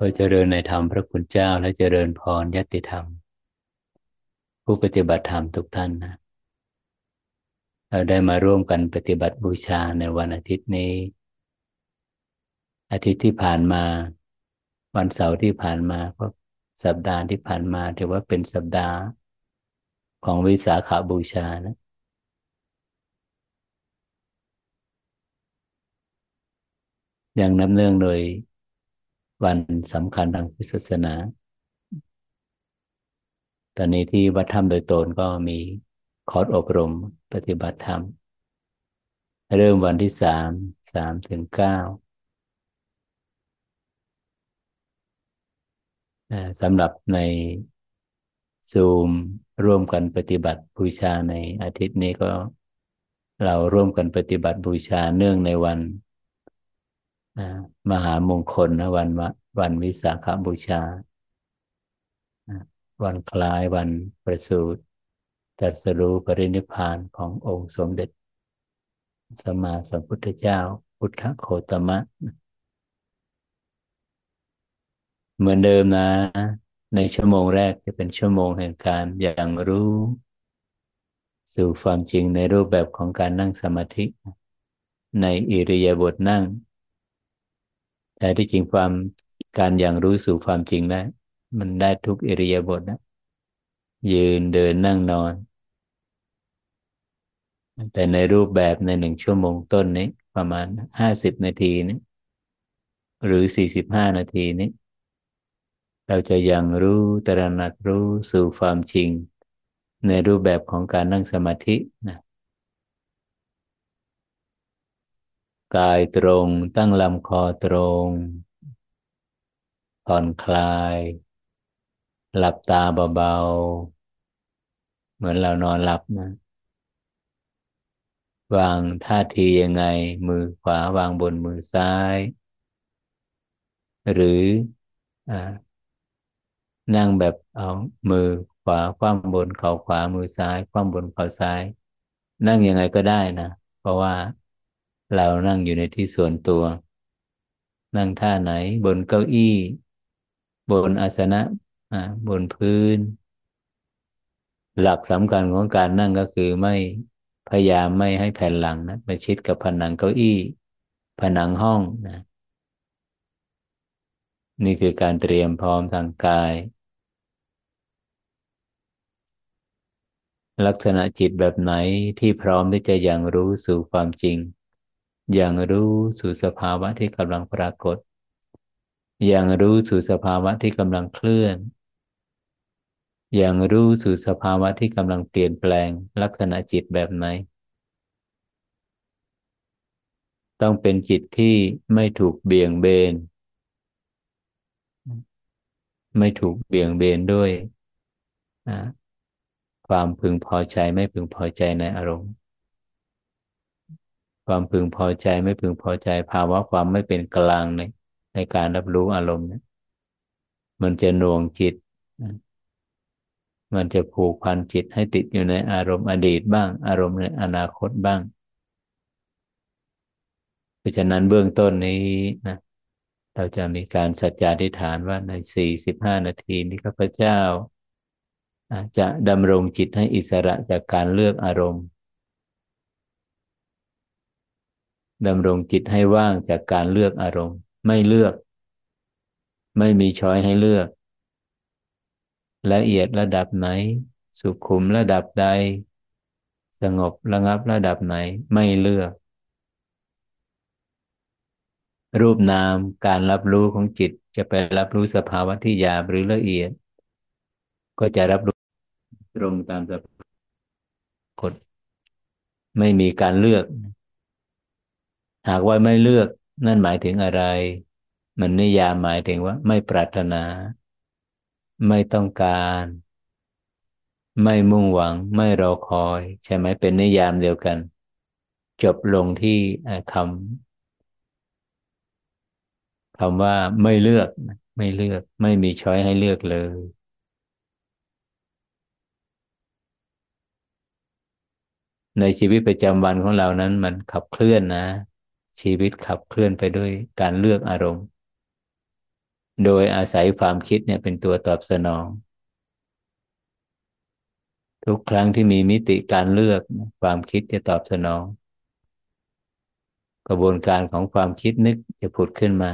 ขอเจริญในธรรมพระคุณเจ้าและเจริญพรยติธรรม ผู้ปฏิบัติธรรมทุกท่านนะเราได้มาร่วมกันปฏิบัติบูชาในวันอาทิตย์นี้ อาทิตย์ที่ผ่านมา วันเสาร์ที่ผ่านมาก็สัปดาห์ที่ผ่านมาถือว่าเป็นสัปดาห์ของวิสาขาบูชานะยังนับเนื่องโดย วันสำคัญทางพุทธศาสนา ตอนนี้ที่วัดธรรมโดยตนก็มีคอร์สอบรมปฏิบัติธรรม เริ่มวันที่สาม สามถึงเก้าสำหรับในซูมร่วมกันปฏิบัติบูชาในอาทิตย์นี้ก็ เราร่วมกันปฏิบัติบูชาเนื่องในวัน มหามงคลนะวันวันวิสาขบูชา วันคล้ายวันประสูติตรัสรู้ปรินิพานขององค์สมเด็จสมมาสัมพุทธเจ้า พุทธโคตมะ เหมือนเดิมนะ ในชั่วโมงแรกจะเป็นชั่วโมงแห่งการอย่างรู้ สู่ความจริงในรูปแบบของการนั่งสมาธิ ในอิริยาบถนั่ง แต่ที่จริงความการอย่างรู้สู่ความจริงได้มันได้ทุกอิริยาบถนะยืนเดินนั่งนอน แต่ในรูปแบบในหนึ่งชั่วโมงต้นนี้ ประมาณห้าสิบนาทีนี้หรือสี่สิบห้านาทีนี้ เราจะยังรู้ตระหนักรู้สู่ความจริง ในรูปแบบของการนั่งสมาธินะ กายตรงตั้งลำคอตรง ผ่อนคลาย หลับตาเบาๆ เหมือนเรานอนหลับนะ วางท่าทียังไง มือขวาวางบนมือซ้าย หรืออนั่งแบบเอามือขวาคว่ำบนเข่าขวามือซ้ายคว่ำบนเข่าซ้าย นั่งยังไงก็ได้นะ เพราะว่า เรานั่งอยู่ในที่ส่วนตัว นั่งท่าไหน บนเก้าอี้ บนอาสนะบนพื้น หลักสำคัญของการนั่งก็คือไม่พยายามไม่ให้แผ่นหลังนะไปชิดกับผนังเก้าอี้ ผนังห้องนะนี่คือการเตรียมพร้อมทางกาย ลักษณะจิตแบบไหนที่พร้อมที่จะยังรู้สู่ความจริง อย่างรู้สู่สภาวะที่กำลังปรากฏ อย่างรู้สู่สภาวะที่กำลังเคลื่อน อย่างรู้สู่สภาวะที่กำลังเปลี่ยนแปลงลักษณะจิตแบบไหน ต้องเป็นจิตที่ไม่ถูกเบี่ยงเบน ไม่ถูกเบี่ยงเบนด้วย ความพึงพอใจไม่พึงพอใจในอารมณ์ ความพึงพอใจไม่พึงพอใจ ภาวะความไม่เป็นกลางในในการรับรู้อารมณ์เนี่ยมันจะหน่วงจิต มันจะผูกพันจิตให้ติดอยู่ในอารมณ์อดีตบ้าง อารมณ์ในอนาคตบ้าง เพราะฉะนั้นเบื้องต้นนี้นะเราจะมีการสัจจาธิฐานว่าในสี่สิบห้านาทีนี้ข้าพเจ้าจะดำรงจิตให้อิสระจากการเลือกอารมณ์ ดำรงจิตให้ว่างจากการเลือกอารมณ์ ไม่เลือก ไม่มีช้อยให้เลือก ละเอียดระดับไหน สุขุมระดับใด สงบระงับระดับไหน ไม่เลือก รูปนามการรับรู้ของจิตจะไปรับรู้สภาวะที่หยาบหรือละเอียด ก็จะรับรู้ตรงตามสกฎไม่มีการเลือก หากว่าไม่เลือกนั่นหมายถึงอะไร มันนิยามหมายถึงว่า ไม่ปรารถนา ไม่ต้องการ ไม่มุ่งหวัง ไม่รอคอย ใช่ไหมเป็นนิยามเดียวกัน จบลงที่คำคำว่าไม่เลือก ไม่เลือก ไม่มีช้อยให้เลือกเลยในชีวิตประจำวันของเรานั้นมันขับเคลื่อนนะ ชีวิตขับเคลื่อนไปด้วยการเลือกอารมณ์ โดยอาศัยความคิดเนี่ยเป็นตัวตอบสนอง ทุกครั้งที่มีมิติการเลือกความคิดจะตอบสนอง กระบวนการของความคิดนึกจะผุดขึ้นมา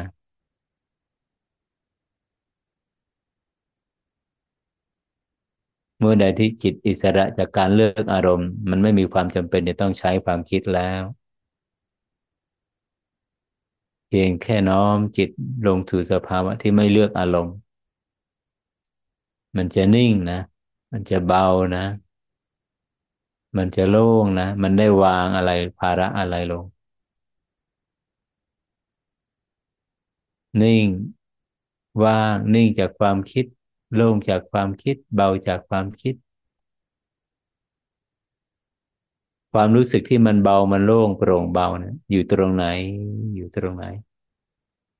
เมื่อใดที่จิตอิสระจากการเลือกอารมณ์ มันไม่มีความจำเป็นจะต้องใช้ความคิดแล้ว พียงแค่น้อมจิตลงสู่สภาวะที่ไม่เลือกอารมณ์ มันจะนิ่งนะ มันจะเบานะ มันจะโล่งนะ มันได้วางอะไรภาระอะไรลง นิ่ง ว่าง นิ่งจากความคิด โล่งจากความคิด เบาจากความคิด ความรู้สึกที่มันเบามันโล่งโปร่งเบานะอยู่ตรงไหน อยู่ตรงไหน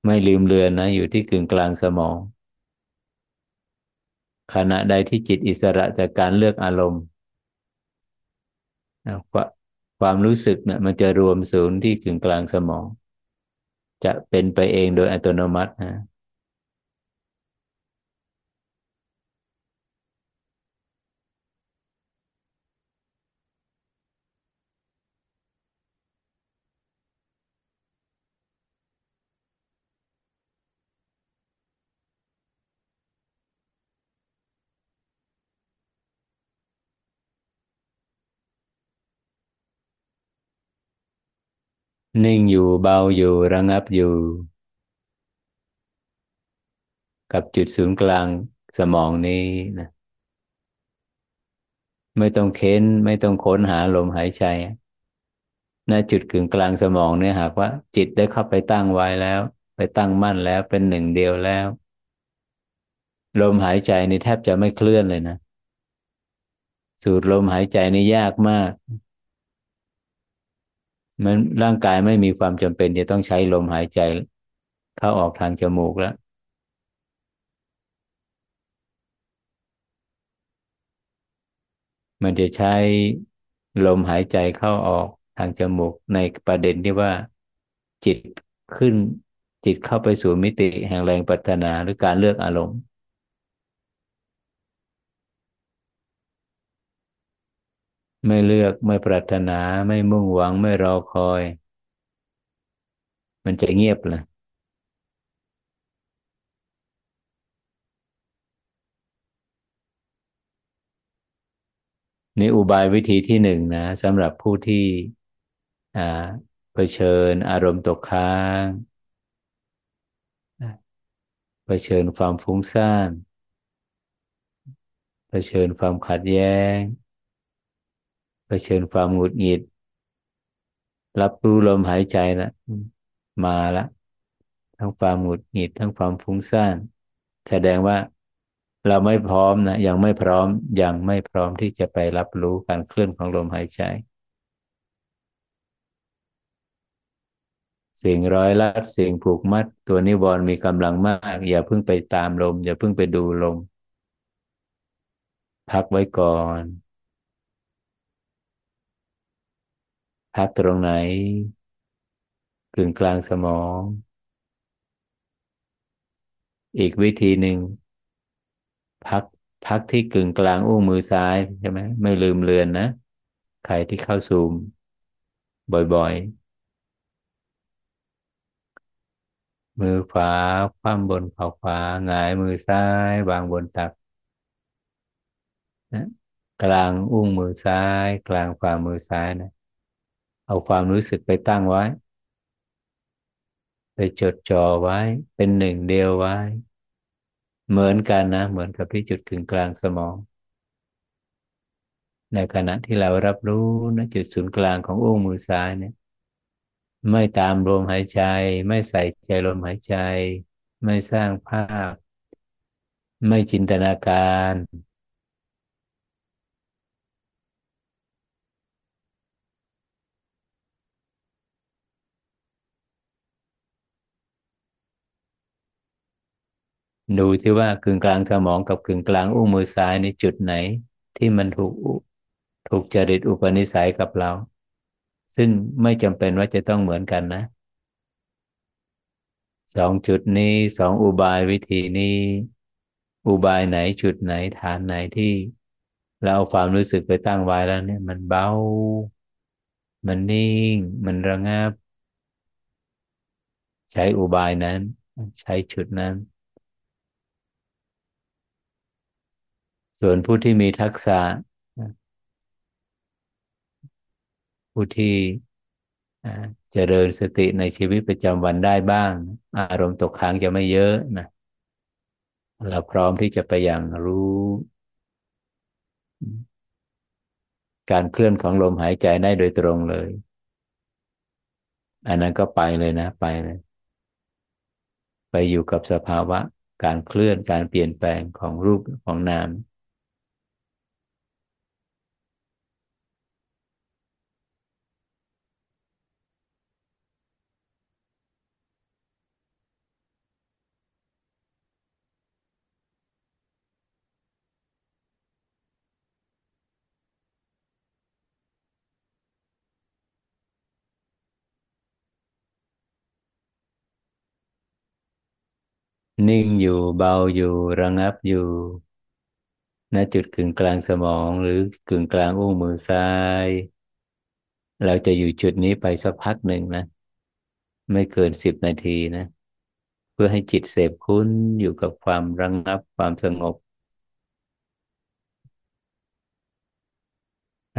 ไม่ลืมเลือนนะ อยู่ที่กึ่งกลางสมอง ขณะใดที่จิตอิสระจากการเลือกอารมณ์ความรู้สึกเนะี่ยมันจะรวมศูนย์ที่กึ่งกลางสมอง จะเป็นไปเองโดยอัตโนมัตินะ นิ่งอยู่เบาอยู่ระงับอยู่ กับจุดศูนย์กลางสมองนี้นะไม่ต้องเค้นไม่ต้องค้นหาลมหายใจณจุดกึ่งกลางสมองเนี่ยหากว่า จิตได้เข้าไปตั้งไว้แล้ว ไปตั้งมั่นแล้วเป็นหนึ่งเดียวแล้ว ลมหายใจนี่แทบจะไม่เคลื่อนเลยนะ สูดลมหายใจนี่ยากมาก มันร่างกายไม่มีความจำเป็นจะต้องใช้ลมหายใจ เข้าออกทางจมูกแล้วมันจะใช้ลมหายใจเข้าออกทางจมูกในประเด็นที่ว่าจิตขึ้นจิตเข้าไปสู่มิติแห่งแรงปัฒนาหรือการเลือกอารมณ์ ไม่เลือกไม่ปรารถนาไม่มุ่งหวังไม่รอคอย มันจะเงียบเลยนี่อุบายวิธีที่หนึ่งนะสำหรับผู้ที่เผชิญอารมณ์ตกค้างเผชิญความฟุ้งซ่านเผชิญความขัดแย้ง เผชิญความหงุดหงิด รับรู้ลมหายใจนะมาละทั้งความหงุดหงิด ทั้งความฟุ้งซ่านแสดงว่าเราไม่พร้อมนะยังไม่พร้อมยังไม่พร้อมที่จะไปรับรู้การเคลื่อนของลมหายใจ สิ่งร้อยลัดสิ่งผูกมัด ตัวนิวรณ์มีกำลังมาก อย่าเพิ่งไปตามลม อย่าเพิ่งไปดูลม พักไว้ก่อน พักตรงไหนกึ่งกลางสมอง อีกวิธีหนึ่ง พักพักที่กึ่งกลางอุ้งมือซ้ายใช่ไหมไม่ลืมเลือนนะ ใครที่เข้าซูม บ่อยๆ มือขวาคว่ำบนเข่าขวาหงายมือซ้ายวางบนตักนะกลางอุ้งมือซ้าย กลางฝ่ามือซ้ายนะ เอาความรู้สึกไปตั้งไว้ ไปจดจ่อไว้ เป็นหนึ่งเดียวไว้ เหมือนกันนะ เหมือนกับที่จุดกึ่งกลางสมอง ในขณะที่เรารับรู้นะจุดศูนย์กลางของอุ้งมือซ้ายเนี่ย ไม่ตามลมหายใจ ไม่ใส่ใจลมหายใจ ไม่สร้างภาพ ไม่จินตนาการ ดูที่ว่ากึ่งกลางสมองกับกึ่งกลางอุ้งมือซ้ายในจุดไหน ที่มันถูกถูกจริตอุปนิสัยกับเรา ซึ่งไม่จำเป็นว่าจะต้องเหมือนกันนะสองจุดนี้สองอุบายวิธีนี้ อุบายไหนจุดไหนฐานไหนที่ เราเอาความรู้สึกไปตั้งไว้แล้วเนี่ย มันเบา มันนิ่ง มันระงับ ใช้อุบายนั้น ใช้จุดนั้น ส่วนผู้ที่มีทักษะ ผู้ที่เจริญสติในชีวิตประจำวันได้บ้าง อารมณ์ตกค้างจะไม่เยอะนะเราพร้อมที่จะไปอย่างรู้ การเคลื่อนของลมหายใจได้โดยตรงเลย อันนั้นก็ไปเลยนะ ไปเลย ไปอยู่กับสภาวะ การเคลื่อนการเปลี่ยนแปลงของรูปของนาม นิ่งอยู่เบาอยู่ระงับอยู่ ณจุดกึ่งกลางสมองหรือกึ่งกลางอุ้งมือซ้าย เราจะอยู่จุดนี้ไปสักพักหนึ่งนะ ไม่เกินสิบนาทีนะ เพื่อให้จิตเสพคุ้นอยู่กับความระงับความสงบ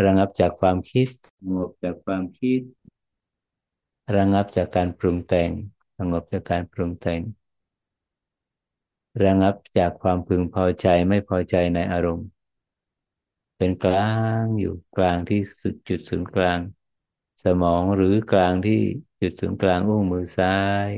ระงับจากความคิดสงบจากความคิด ระงับจากการปรุงแต่งสงบจากการปรุงแต่ง ระงับจากความพึงพอใจไม่พอใจในอารมณ์ เป็นกลางอยู่กลางที่สุดจุดศูนย์กลาง สมองหรือกลางที่จุดศูนย์กลางอุ้งมือซ้าย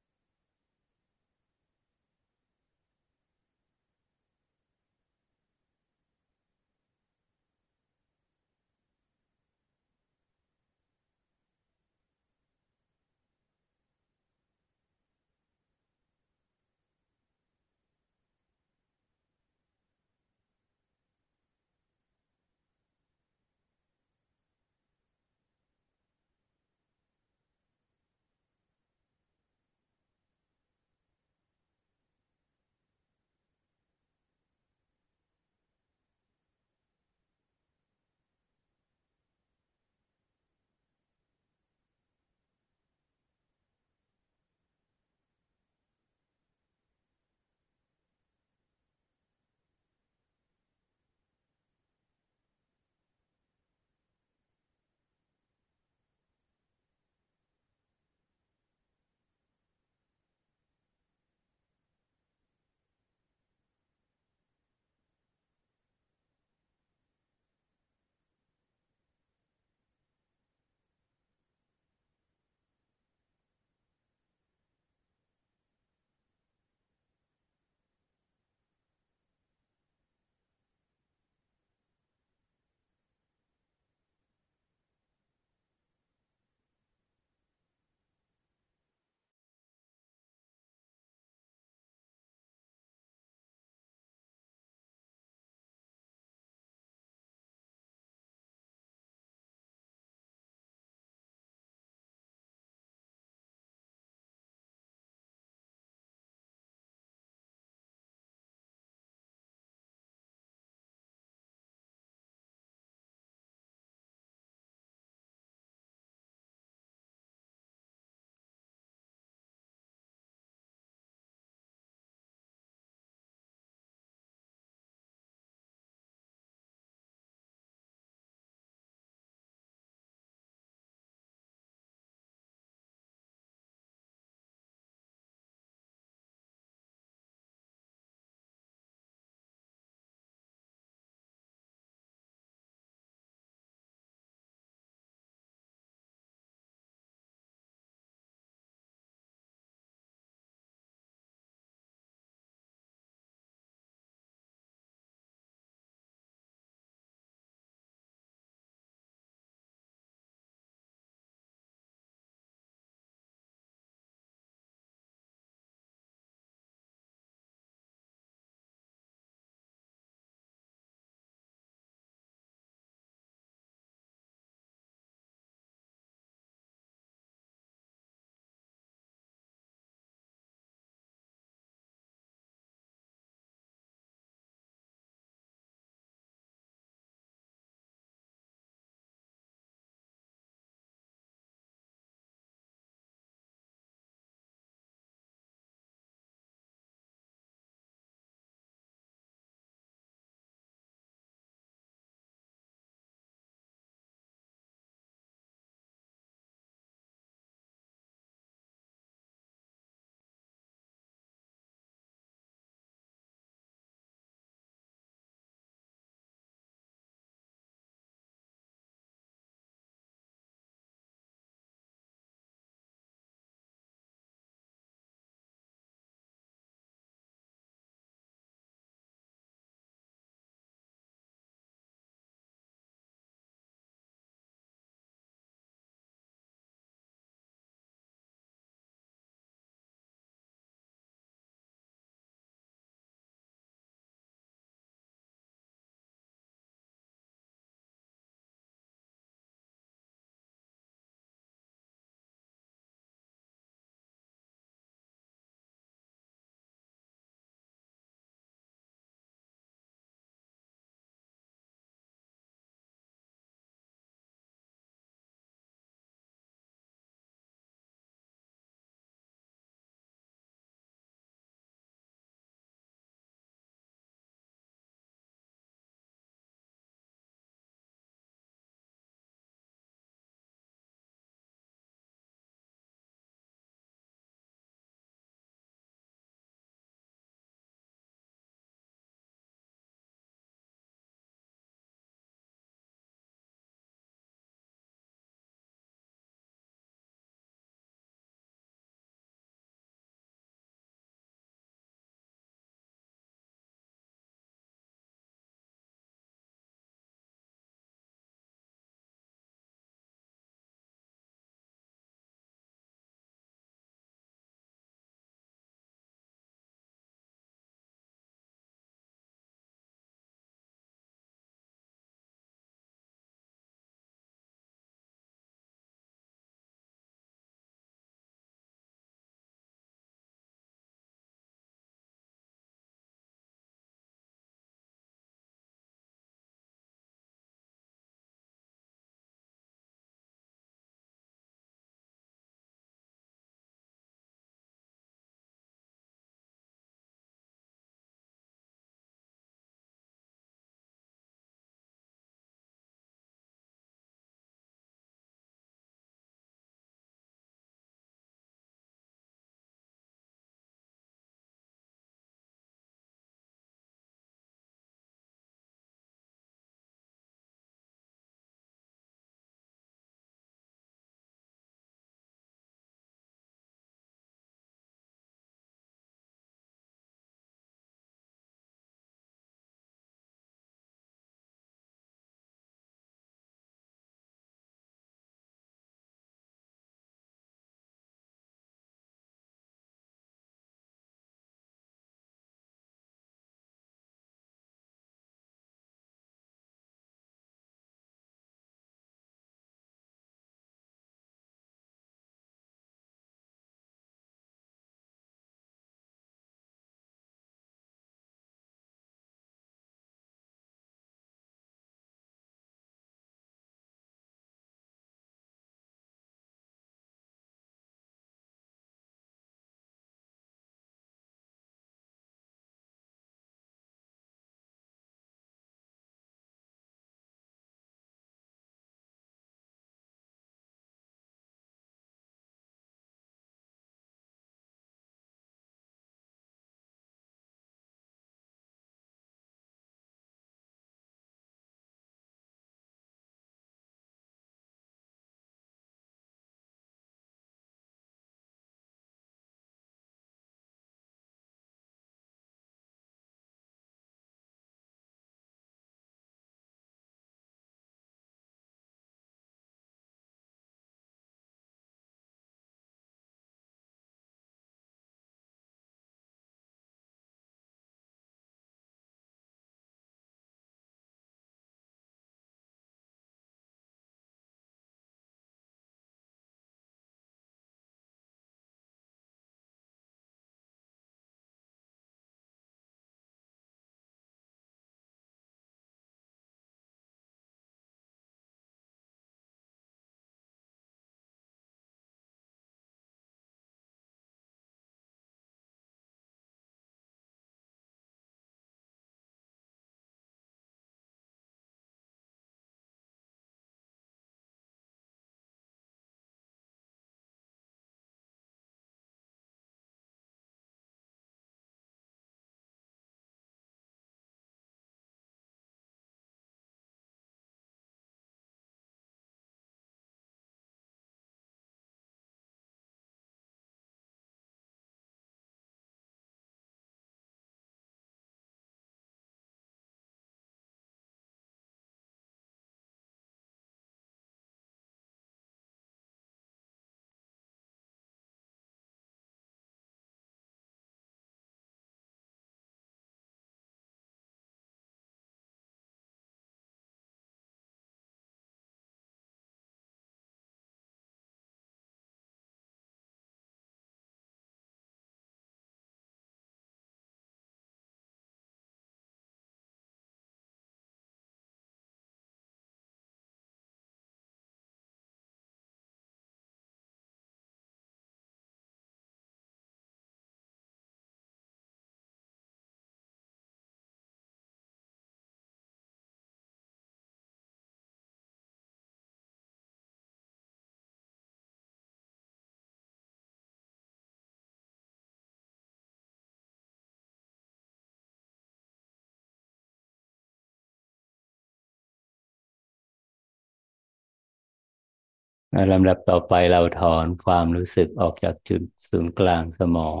ลำดับต่อไปเราถอนความรู้สึกออกจากจุดศูนย์กลางสมอง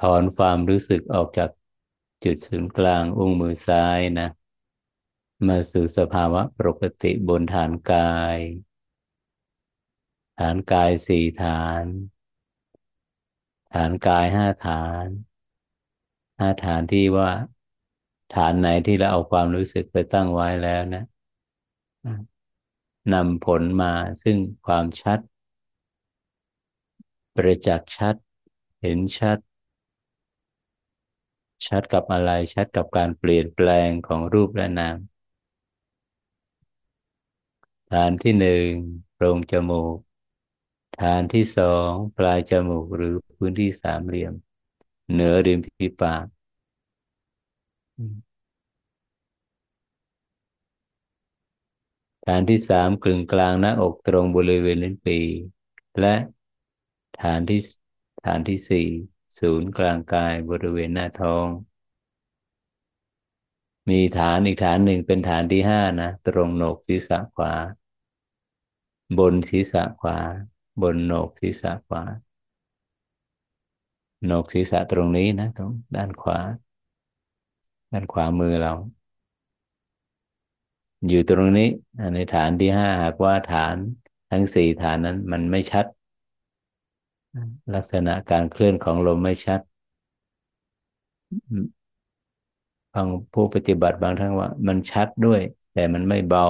ถอนความรู้สึกออกจากจุดศูนย์กลางอุ้งมือซ้ายนะ มาสู่สภาวะปกติบนฐานกาย ฐานกายสี่ฐาน ฐานกายห้าฐานห้าฐานที่ว่า ฐานไหนที่เราเอาความรู้สึกไปตั้งไว้แล้วนะ นำผลมาซึ่งความชัด ประจักษ์ชัด เห็นชัด ชัดกับอะไรชัดกับการเปลี่ยนแปลงของรูปและนามฐานที่หนึ่งโพรงจมูก ฐานที่สองปลายจมูกหรือพื้นที่สามเหลี่ยม เหนือริมฝีปาก ฐานที่สามกึ่งกลางหน้าอกตรงบริเวณลิ้นปี และฐานที่ฐานที่สี่ศูนย์กลางกายบริเวณหน้าท้อง มีฐานอีกฐานหนึ่งเป็นฐานที่ห้านะ ตรงโหนกศีรษะขวา บนศีรษะขวา บนโหนกศีรษะขวาโหนกศีรษะตรงนี้นะตรงด้านขวา ด้านขวามือเรา อยู่ตรงนี้ในฐานที่ห้าหากว่าฐานทั้งสี่ฐานนั้นมันไม่ชัด ลักษณะการเคลื่อนของลมไม่ชัดบางผู้ปฏิบัติบางท่านว่า มันชัดด้วย แต่มันไม่เบา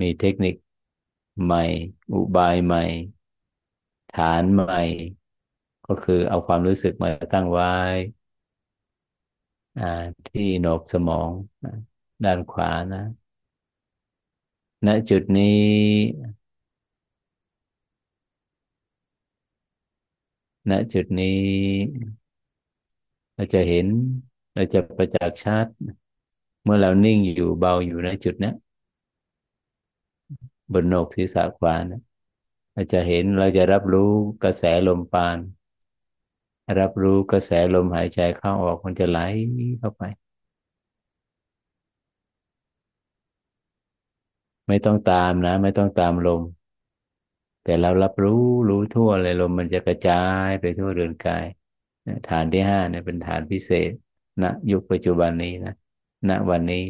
มีเทคนิคใหม่ อุบายใหม่ ฐานใหม่ ก็คือเอาความรู้สึกมาตั้งไว้ ที่โหนกสมองด้านขวานะณจุดนี้ ณจุดนี้ เราจะเห็น เราจะประจักษ์ชัด เมื่อเรานิ่งอยู่เบาอยู่ในจุดนี้บนโหนกศีรษะขวานะเราจะเห็นเราจะรับรู้กระแสลมปาน รับรู้กระแสลมหายใจเข้าออกมันจะไหลเข้าไป ไม่ต้องตามนะ ไม่ต้องตามลม แต่เรารับรู้รู้ทั่วเลยลมมันจะกระจายไปทั่วเรือนกายฐานที่ห้าเนี่ยเป็นฐานพิเศษณนะยุคปัจจุบันนี้นะณวันนี้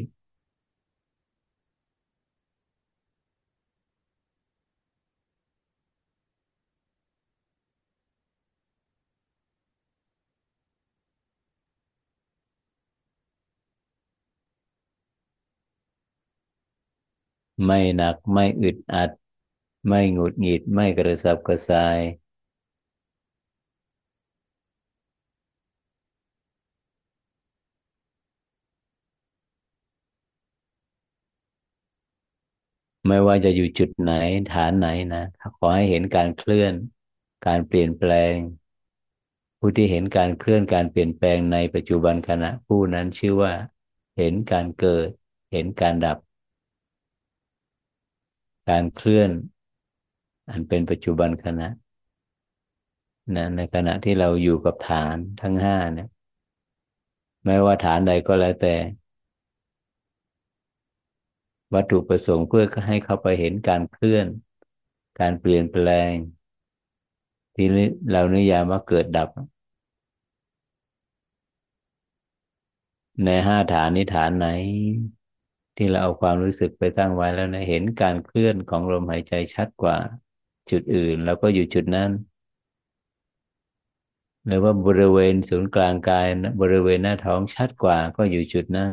ไม่หนักไม่อึดอัด ไม่หงุดหงิดไม่กระสับกระส่ายไม่ว่าจะอยู่จุดไหนฐานไหนนะขอให้เห็นการเคลื่อน การเปลี่ยนแปลง ผู้ที่เห็นการเคลื่อนการเปลี่ยนแปลงในปัจจุบันขณะผู้นั้นชื่อว่า เห็นการเกิด เห็นการดับ การเคลื่อน อันเป็นปัจจุบันขณะนะในขณะที่เราอยู่กับฐานทั้งห้าเนี่ยไม่ว่าฐานใดก็แล้วแต่ วัตถุประสงค์เพื่อให้เขาไปเห็นการเคลื่อน การเปลี่ยนแปลง ที่เรานิยามว่าเกิดดับ ในห้าฐานนี้ฐานไหน ที่เราเอาความรู้สึกไปตั้งไว้แล้วนะเห็นการเคลื่อนของลมหายใจชัดกว่าจุดอื่น แล้วก็อยู่จุดนั้นหรือว่าบริเวณศูนย์กลางกายบริเวณหน้าท้องชัดกว่าก็อยู่จุดนั้น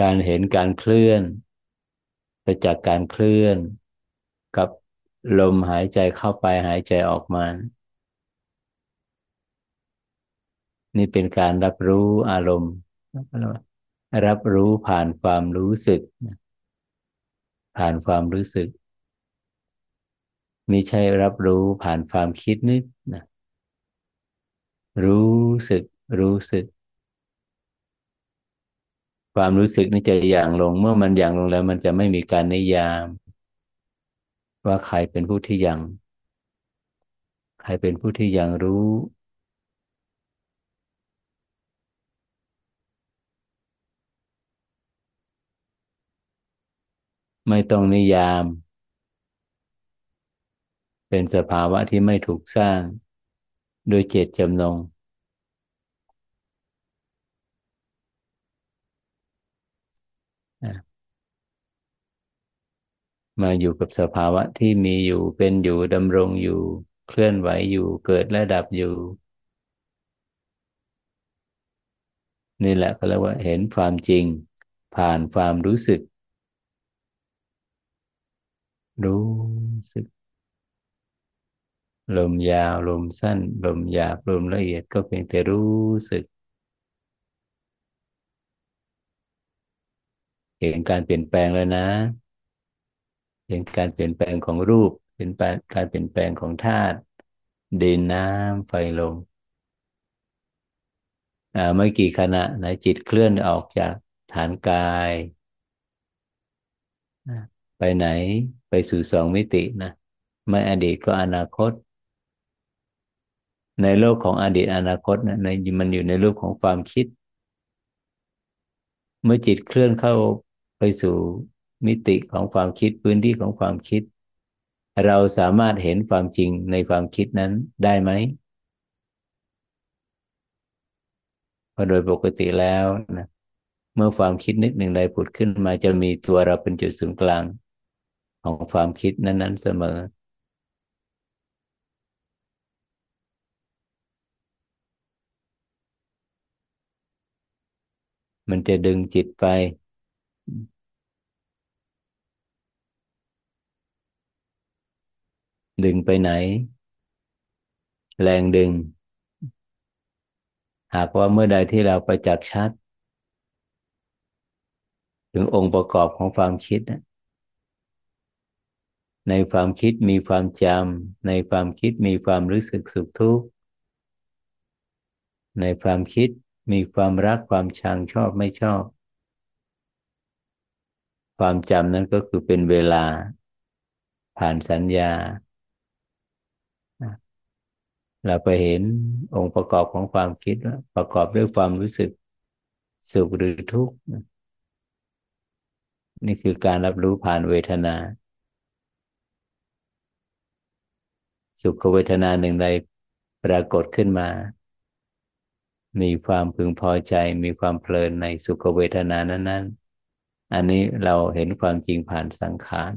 การเห็นการเคลื่อน ไปจากการเคลื่อน กับลมหายใจเข้าไปหายใจออกมา นี่เป็นการรับรู้อารมณ์ รับรู้ผ่านความรู้สึก ผ่านความรู้สึกม่ใช่รับรู้ผ่านความคิดนึกนะรู้สึกรู้สึก ความรู้สึกนี่จะอย่างลง เมื่อมันอย่างลงแล้ว มันจะไม่มีการนิยาม ว่าใครเป็นผู้ที่ยัง ใครเป็นผู้ที่ยังรู้ ไม่ต้องนิยาม เป็นสภาวะที่ไม่ถูกสร้าง โดยเจตจำนง มาอยู่กับสภาวะที่มีอยู่เป็นอยู่ดำรงอยู่ เคลื่อนไหวอยู่เกิดและดับอยู่ นี่แหละก็เรียกว่าเห็นความจริง ผ่านความรู้สึก รู้สึก ลมยาวลมสั้น ลมหยาบลมละเอียดก็เพียงแต่รู้สึก เห็นการเปลี่ยนแปลงแล้วนะ เห็นการเปลี่ยนแปลงของรูป เป็นการเปลี่ยนแปลงของธาตุดินน้ำไฟลมไม่กี่ขณะนะจิตเคลื่อนออกจากฐานกาย ไปไหนไปสู่สองมิตินะไม่อดีตก็อนาคต ในโลกของอดีตอนาคตนะในมันอยู่ในรูปของความคิด เมื่อจิตเคลื่อนเข้าไปสู่ มิติของความคิดพื้นที่ของความคิด เราสามารถเห็นความจริงในความคิดนั้นได้ไหมเพราะโดยปกติแล้วนะเมื่อความคิดนึกหนึ่งใดผุดขึ้นมาจะมีตัวเราเป็นจุดศูนย์กลางของความคิดนั้น ๆเสมอมันจะดึงจิตไป ดึงไปไหน แรงดึง หากว่าเมื่อใดที่เราไปจักชัด ถึงองค์ประกอบของความคิด ในความคิดมีความจำในความคิดมีความรู้สึกสุขทุกข์ในความคิดมีความรักความชังชอบไม่ชอบ ความจำนั้นก็คือเป็นเวลาผ่านสัญญา เราไปเห็นองค์ประกอบของความคิดประกอบด้วยความรู้สึกสุขหรือทุกข์นี่คือการรับรู้ผ่านเวทนา สุขเวทนาหนึ่งใดปรากฏขึ้นมา มีความพึงพอใจ มีความเพลินในสุขเวทนานั้น ๆ อันนี้เราเห็นความจริงผ่านสังขาร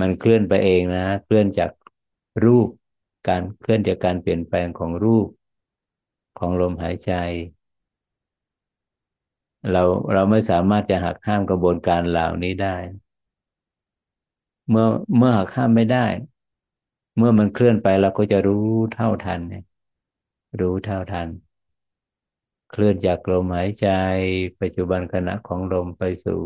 มันเคลื่อนไปเองนะ เคลื่อนจากรูป การเคลื่อนจากการเปลี่ยนแปลงของรูปของลมหายใจ เราเราไม่สามารถจะหักห้ามกระบวนการเหล่านี้ได้ เมื่อเมื่อหักห้ามไม่ได้ เมื่อมันเคลื่อนไปเราก็จะรู้เท่าทันรู้เท่าทัน เคลื่อนจากลมหายใจ ปัจจุบันขณะของลมไปสู่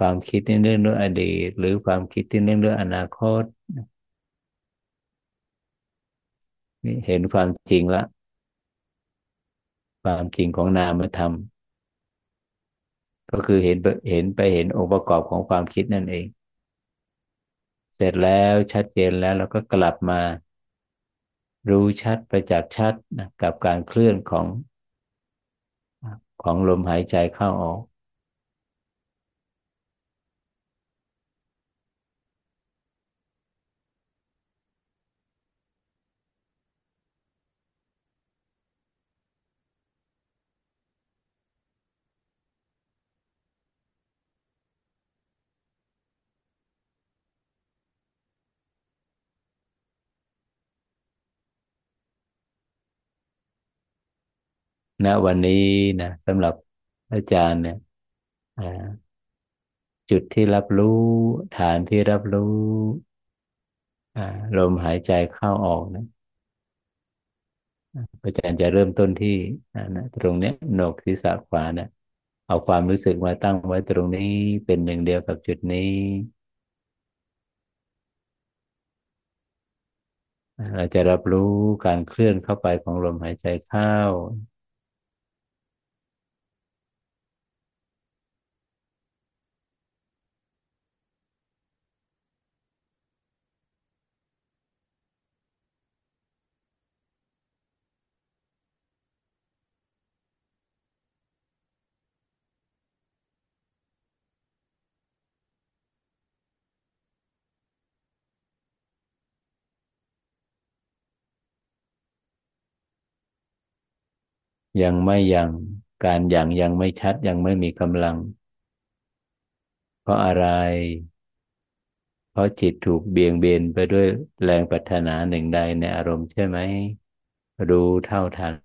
ความคิดที่เรื่องเรื่องอดีต หรือความคิดที่เรื่องเรื่องอนาคตนี่เห็นความจริงละ ความจริงของนามธรรม ก็คือเห็นเห็นไปเห็นองค์ประกอบของความคิดนั่นเอง เสร็จแล้วชัดเจนแล้วเราก็กลับมา รู้ชัดไปจากชัดนะกับการเคลื่อนของของลมหายใจเข้าออก ณวันนี้นะสำหรับอาจารย์เนี่ยจุดที่รับรู้ ฐานที่รับรู้ลมหายใจเข้าออกนะอาจารย์จะเริ่มต้นที่นะตรงเนี้ยโหนกศีรษะขวานะเอาความรู้สึกมาตั้งไว้ตรงนี้เป็นหนึ่งเดียวกับจุดนี้เราจะรับรู้การเคลื่อนเข้าไปของลมหายใจเข้า ยังไม่ยังการยังยังไม่ชัดยังไม่มีกำลัง เพราะอะไร เพราะจิตถูกเบี่ยงเบนไปด้วยแรงปรารถนาหนึ่งใดในอารมณ์ใช่ไหม รู้เท่าทัน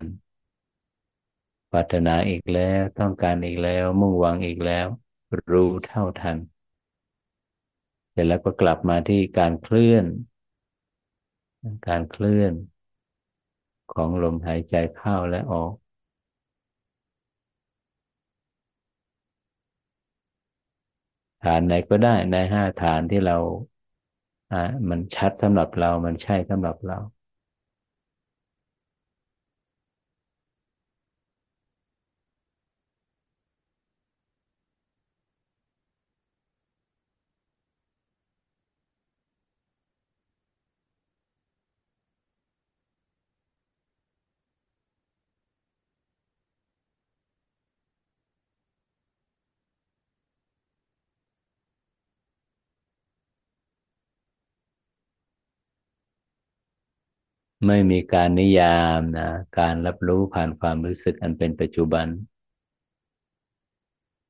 ปรารถนาอีกแล้วต้องการอีกแล้ว มุ่งหวังอีกแล้ว รู้เท่าทัน เสร็จแล้วก็กลับมาที่การเคลื่อน การเคลื่อน ของลมหายใจเข้าและออก ฐานไหนก็ได้ในห้าฐานที่เราอ่ามันชัดสำหรับเรา มันใช่สำหรับเรา ไม่มีการนิยามนะการรับรู้ผ่านความรู้สึกอันเป็นปัจจุบัน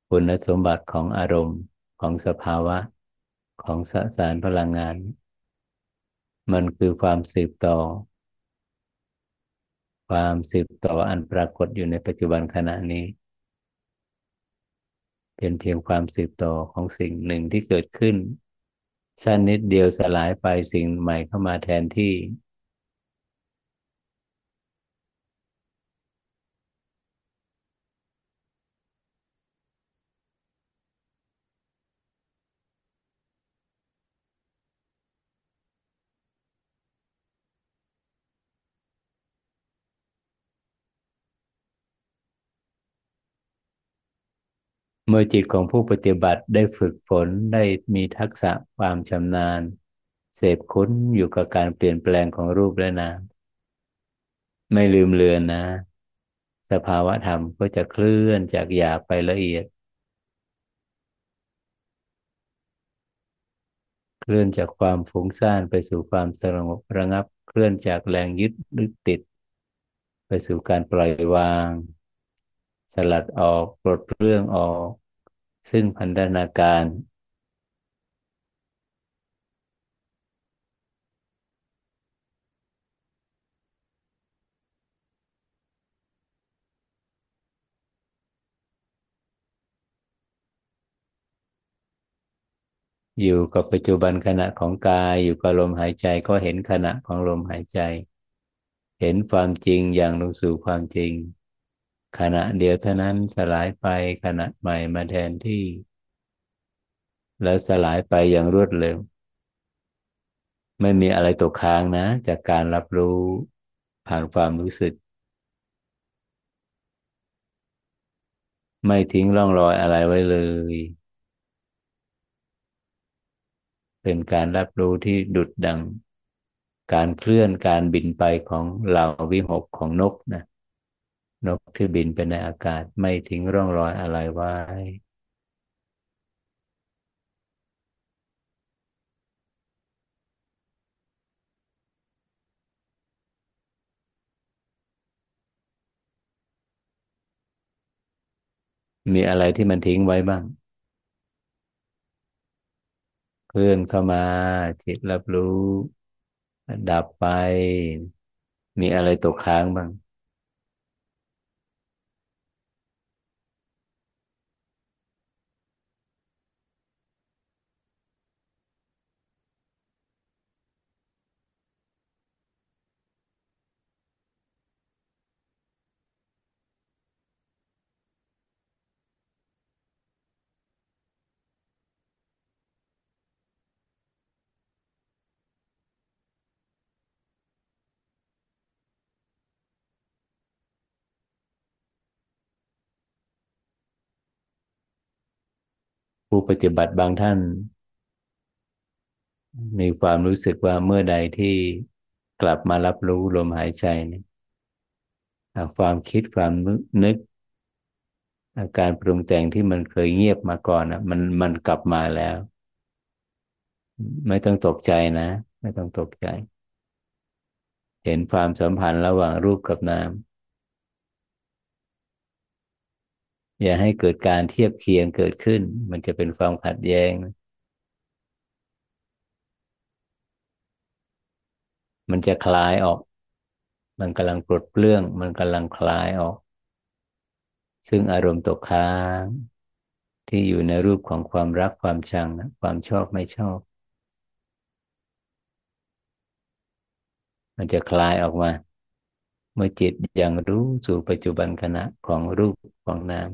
คุณสมบัติของอารมณ์ของสภาวะ ของสสารพลังงาน มันคือความสืบต่อ ความสืบต่ออันปรากฏอยู่ในปัจจุบันขณะนี้ เป็นเพียงความสืบต่อของสิ่งหนึ่งที่เกิดขึ้นสั้นนิดเดียวสลายไปสิ่งใหม่เข้ามาแทนที่ มื่อจิตของผู้ปฏิบัติได้ฝึกฝนได้มีทักษะความชำนาญ เสพคุ้นอยู่กับการเปลี่ยนแปลงของรูปและนามไม่ลืมเลือนนะ สภาวะธรรมก็จะเคลื่อนจากหยาบไปละเอียด เคลื่อนจากความฟุ้งซ่านไปสู่ความสงบระงับ เคลื่อนจากแรงยึดลึกติด ไปสู่การปล่อยวาง สลัดออกปลดเรื่องออก ซึ่งพันธนาการอยู่กับปัจจุบันขณะของกายอยู่กับลมหายใจก็เห็นขณะของลมหายใจ เห็นความจริงอย่างลงสู่ความจริง ขณะเดียวเท่านั้นสลายไปขณะใหม่มาแทนที่ แล้วสลายไปอย่างรวดเร็ว ไม่มีอะไรตกค้างนะ จากการรับรู้ผ่านความรู้สึก ไม่ทิ้งร่องรอยอะไรไว้เลย เป็นการรับรู้ที่ดุดดัง การเคลื่อนการบินไปของเหล่าวิหกของนกนะ นกที่บินไปในอากาศไม่ทิ้งร่องรอยอะไรไว้ มีอะไรที่มันทิ้งไว้บ้าง เคลื่อนเข้ามาจิตรับรู้ ดับไป มีอะไรตกค้างบ้าง ผู้ปฏิบัติบางท่าน มีความรู้สึกว่าเมื่อใดที่กลับมารับรู้ลมหายใจเนี่ยความคิดความนึก อาการปรุงแต่งที่มันเคยเงียบมาก่อนอะ มันมันกลับมาแล้ว ไม่ต้องตกใจนะ ไม่ต้องตกใจ เห็นความสัมพันธ์ระหว่างรูปกับนาม อย่าให้เกิดการเทียบเคียงเกิดขึ้น มันจะเป็นความขัดแย้ง มันจะคลายออก มันกำลังปลดเปลื้อง มันกำลังคลายออก ซึ่งอารมณ์ตกค้าง ที่อยู่ในรูปของความรักความชังความชอบไม่ชอบ มันจะคลายออกมาเมื่อจิตยังรู้สู่ปัจจุบันขณะของรูปของนาม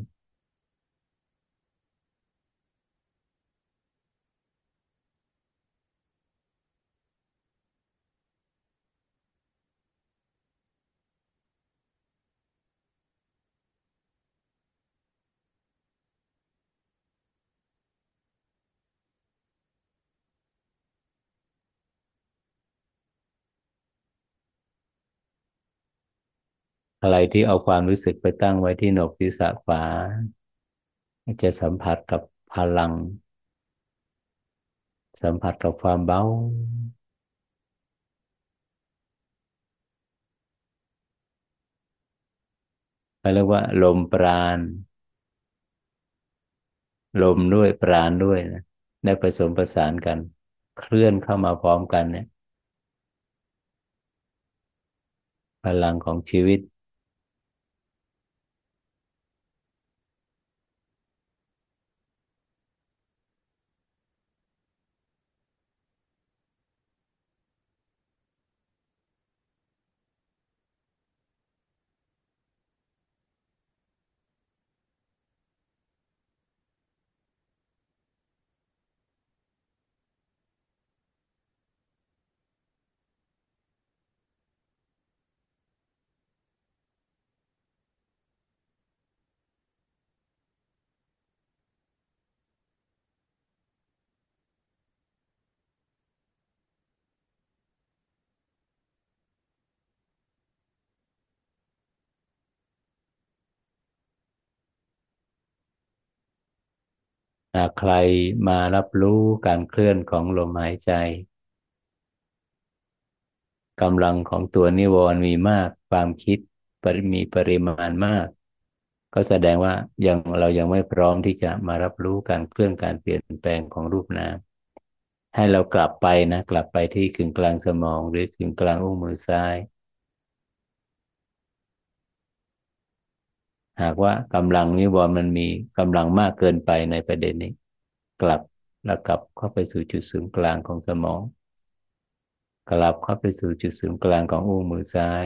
อะไรที่เอาความรู้สึกไปตั้งไว้ที่หนกศีรษะขวา จะสัมผัสกับพลัง สัมผัสกับความเบาเรียกว่า ลมปราณ ลมด้วยปราณด้วยนะได้ผสมประสานกัน เคลื่อนเข้ามาพร้อมกันเนี่ยพลังของชีวิต ใครมารับรู้การเคลื่อนของลมหายใจกำลังของตัวนิวรณ์มีมาก ความคิดมีปริมาณมาก ก็แสดงว่ายังเรายังไม่พร้อมที่จะมารับรู้การเคลื่อนการเปลี่ยนแปลงของรูปนามให้เรากลับไปนะ กลับไปที่ขึงกลางสมองหรือขึงกลางอุ้งมือซ้าย หากว่ากำลังนิวรณ์มันมีกำลังมากเกินไปในประเด็นนี้ กลับแล้วกลับเข้าไปสู่จุดศูนย์กลางของสมอง กลับเข้าไปสู่จุดศูนย์กลางของอุ้งมือซ้าย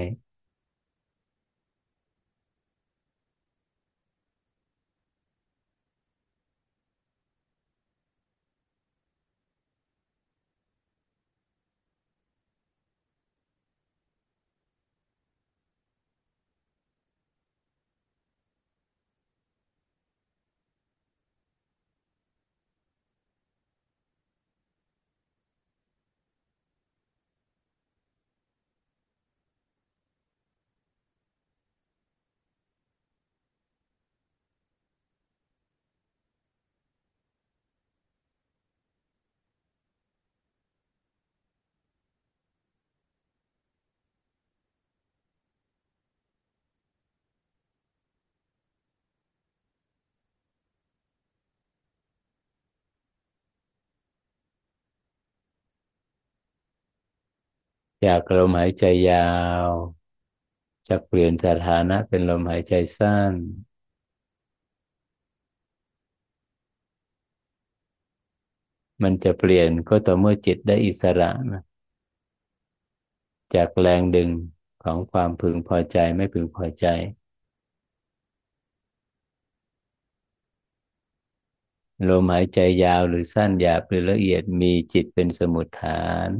จากลมหายใจยาวจะเปลี่ยนสถานะเป็นลมหายใจสั้น มันจะเปลี่ยนก็ต่อเมื่อจิตได้อิสระนะจากแรงดึงของความพึงพอใจไม่พึงพอใจ ลมหายใจยาวหรือสั้นหยาบหรือละเอียดมีจิตเป็นสมุทฐาน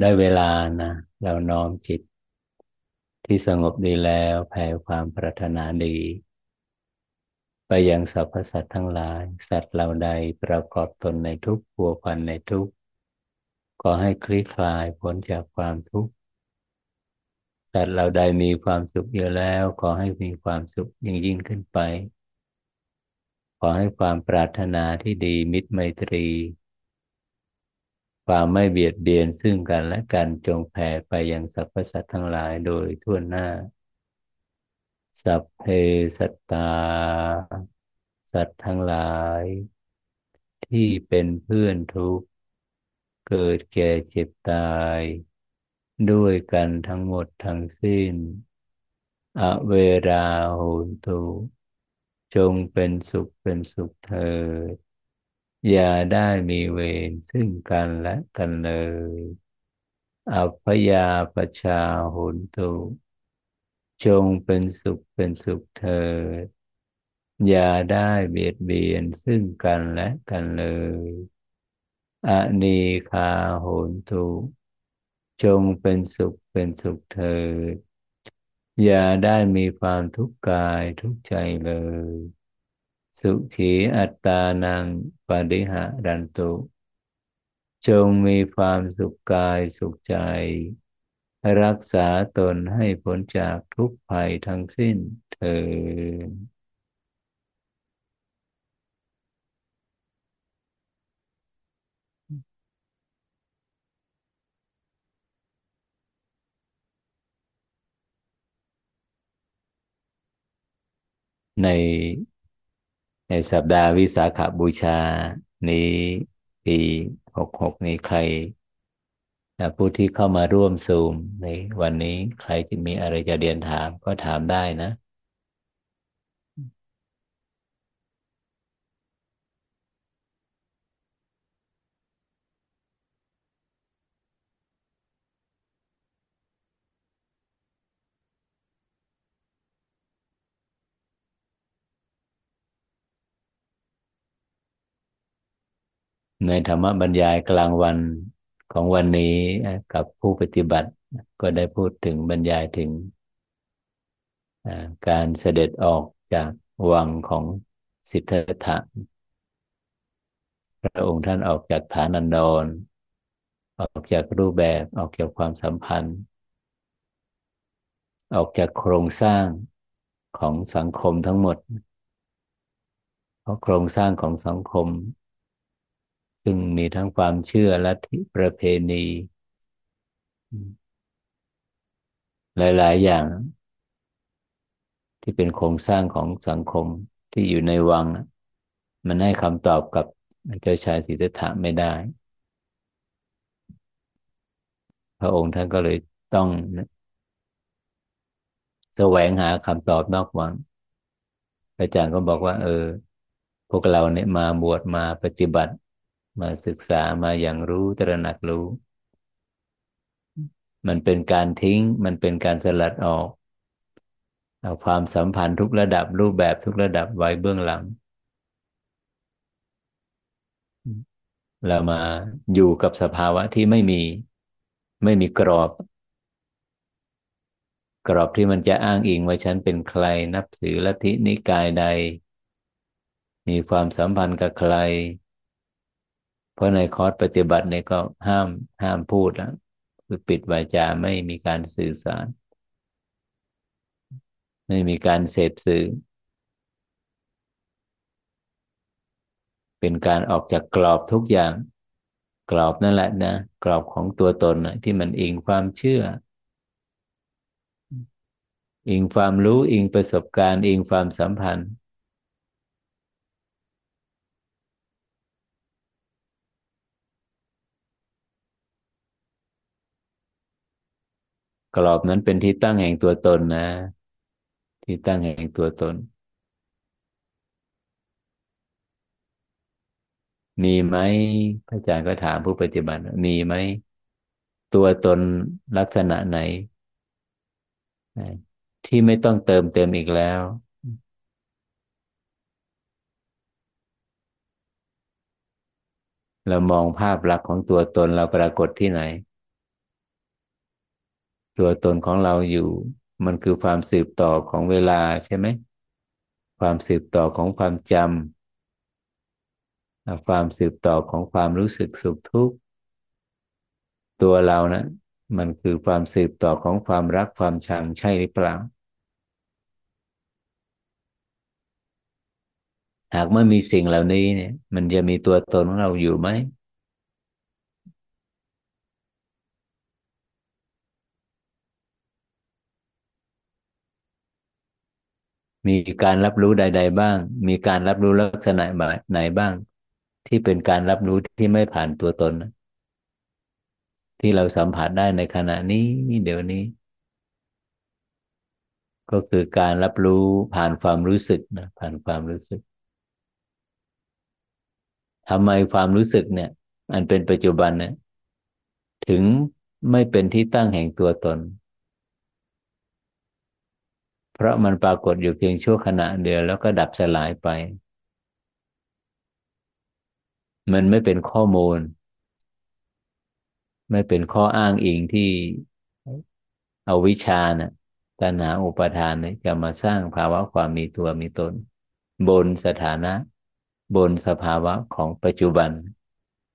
ได้เวลานะ เราน้อมจิต ที่สงบดีแล้วแผ่ความปรารถนาดี ไปยังสรรพสัตว์ทั้งหลาย สัตว์เหล่าใดประกอบตนในทุกขัวพันในทุกขอให้คลี่คลายพ้นจากความทุกข์สัตว์เหล่าใดมีความสุขเยอะแล้ว ขอให้มีความสุขยิ่งยิ่งขึ้นไป ขอให้ความปรารถนาที่ดีมิตรไมตรี ความไม่เบียดเบียนซึ่งกันและกันจงแผ่ไปยังสรรพสัตว์ทั้งหลายโดยทั่วหน้า สัพเพสัตตา สัตว์ทั้งหลาย ที่เป็นเพื่อนทุกข์ เกิดแก่เจ็บตาย ด้วยกันทั้งหมดทั้งสิ้น อเวราโหนตุ จงเป็นสุขเป็นสุขเถิด อย่าได้มีเวรซึ่งกันและกันเลย อัพยาปชาโหนตุ จงเป็นสุขเป็นสุขเถิด อย่าได้เบียดเบียนซึ่งกันและกันเลย อนีคาโหนตุ จงเป็นสุขเป็นสุขเถิด อย่าได้มีความทุกข์กายทุกใจเลย สุขีอัตตานังปฏิหารันตุ จงมีความสุขกายสุขใจ รักษาตนให้พ้นจากทุกภัยทั้งสิ้นเถิดใน ในสัปดาห์วิสาขบูชานี้ปีหกหกนี้ใครผู้ที่เข้ามาร่วมซูมในวันนี้ใครจะมีอะไรจะเรียนถามก็ถามได้นะ ในธรรมบรรยายกลางวันของวันนี้กับผู้ปฏิบัติก็ได้พูดถึงบรรยายถึงการเสด็จออกจากวังของสิทธัตถะพระองค์ท่านออกจากฐานันดร ออกจากรูปแบบออกจากความสัมพันธ์ ออกจากโครงสร้างของสังคมทั้งหมด เพราะโครงสร้างของสังคม ซึ่งมีทั้งความเชื่อลัทธิประเพณี หลาย ๆ อย่าง ที่เป็นโครงสร้างของสังคมที่อยู่ในวัง มันให้คำตอบกับเจ้าชายสิทธัตถะไม่ได้ พระองค์ท่านก็เลยต้องแสวงหาคำตอบนอกวัง อาจารย์ก็บอกว่า เออ พวกเราเนี่ยมาบวชมาปฏิบัติ มาศึกษามาอย่างรู้ตระหนักรู้ มันเป็นการทิ้ง มันเป็นการสลัดออกเอาความสัมพันธ์ทุกระดับรูปแบบทุกระดับไว้เบื้องหลัง เรามาอยู่กับสภาวะที่ไม่มี ไม่มีกรอบ กรอบที่มันจะอ้างอิงว่าฉันเป็นใครนับถือลัทธินิกายใด มีความสัมพันธ์กับใคร เพราะในคอร์สปฏิบัติเนี่ยก็ห้ามห้ามพูดแล้วคือปิดวาจาไม่มีการสื่อสาร ไม่มีการเสพสื่อ เป็นการออกจากกรอบทุกอย่าง กรอบนั่นแหละนะ กรอบของตัวตนนะที่มันอิงความเชื่อ อิงความรู้อิงประสบการณ์ อิงความสัมพันธ์ กรอบนั้นเป็นที่ตั้งแห่งตัวตนนะ ที่ตั้งแห่งตัวตน มีไหมพระอาจารย์ก็ถามผู้ปฏิบัติ มีไหม ตัวตนลักษณะไหน ที่ไม่ต้องเติมเต็มอีกแล้วเรามองภาพลักษณ์ของตัวตนเราปรากฏที่ไหน ตัวตนของเราอยู่ มันคือความสืบต่อของเวลาใช่ไหม ความสืบต่อของความจำความสืบต่อของความรู้สึกสุขทุกข์ ตัวเรานะมันคือความสืบต่อของความรักความชังใช่หรือเปล่า หากไม่มีสิ่งเหล่านี้เนี่ย มันจะมีตัวตนของเราอยู่ไหม มีการรับรู้ใด ๆ บ้าง มีการรับรู้ลักษณะไหนบ้าง ที่เป็นการรับรู้ที่ไม่ผ่านตัวตนนะที่เราสัมผัสได้ในขณะนี้เดี๋ยวนี้ ก็คือการรับรู้ผ่านความรู้สึกนะผ่านความรู้สึกทำไมความรู้สึกเนี่ย อันเป็นปัจจุบันเนี่ยถึงไม่เป็นที่ตั้งแห่งตัวตน เพราะมันปรากฏอยู่เพียงชั่วขณะเดียวแล้วก็ดับสลายไป มันไม่เป็นข้อมูล ไม่เป็นข้ออ้างอิงที่เอาวิชานะ่ะตัณหาอุปทานเนี่ยจะมาสร้างภาวะความมีตัวมีตน บนสถานะ บนสภาวะของปัจจุบัน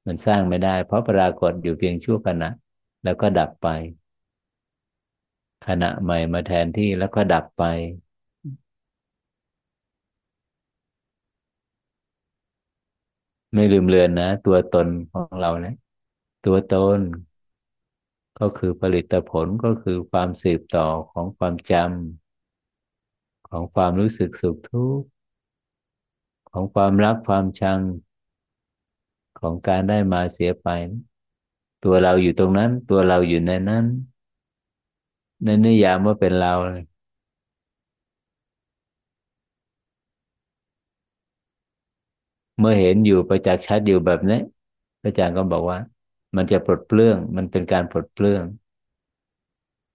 มันสร้างไม่ได้ เพราะปรากฏอยู่เพียงชั่วขณะ แล้วก็ดับไป ขณะใหม่มาแทนที่แล้วก็ดับไป ไม่ลืมเลือนนะ ตัวตนของเราเนะี่ยตัวตน ก็คือผลิตผลก็คือความสืบต่อของความจำของความรู้สึกสุขทุกข์ของความรักความชัง ของการได้มาเสียไป ตัวเราอยู่ตรงนั้น ตัวเราอยู่ในนั้น ในนิยามว่าเป็นเราเลยเมื่อเห็นอยู่ประจักษ์ชัดอยู่แบบนี้พระอาจารย์ก็บอกว่า มันจะปลดเปลื้อง มันเป็นการปลดเปลื้อง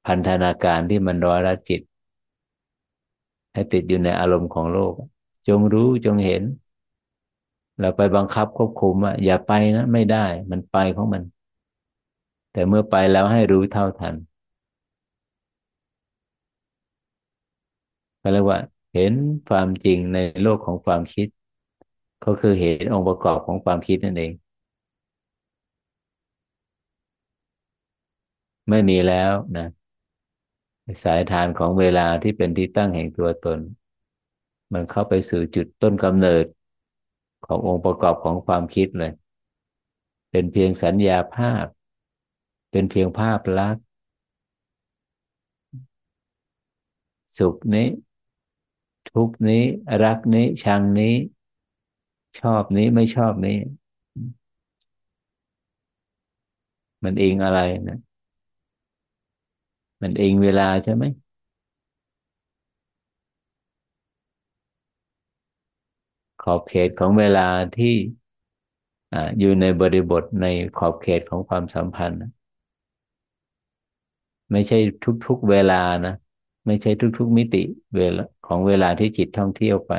พันธนาการที่มันร้อยละจิต ให้ติดอยู่ในอารมณ์ของโลก จงรู้จงเห็น เราไปบังคับควบคุมว่าอย่าไปนะ ไม่ได้ มันไปของมัน แต่เมื่อไปแล้วให้รู้เท่าทัน ก็เรียกว่า เห็นความจริงในโลกของความคิด ก็คือเห็นองค์ประกอบของความคิดนั่นเอง ไม่มีแล้วนะสายทานของเวลาที่เป็นที่ตั้งแห่งตัวตน มันเข้าไปสู่จุดต้นกำเนิดขององค์ประกอบของความคิดเลย เป็นเพียงสัญญาภาพ เป็นเพียงภาพลักษณ์สุขนี้ ทุกนี้ รักนี้ ชังนี้ ชอบนี้ไม่ชอบนี้ มันเองอะไรนะมันเองเวลาใช่ไหมขอบเขตของเวลาที่อยู่ในบริบทในขอบเขตของความสัมพันธ์ ไม่ใช่ทุกๆเวลานะ ไม่ใช่ทุก ๆ มิติเวลาของเวลาที่จิตท่องเที่ยวไป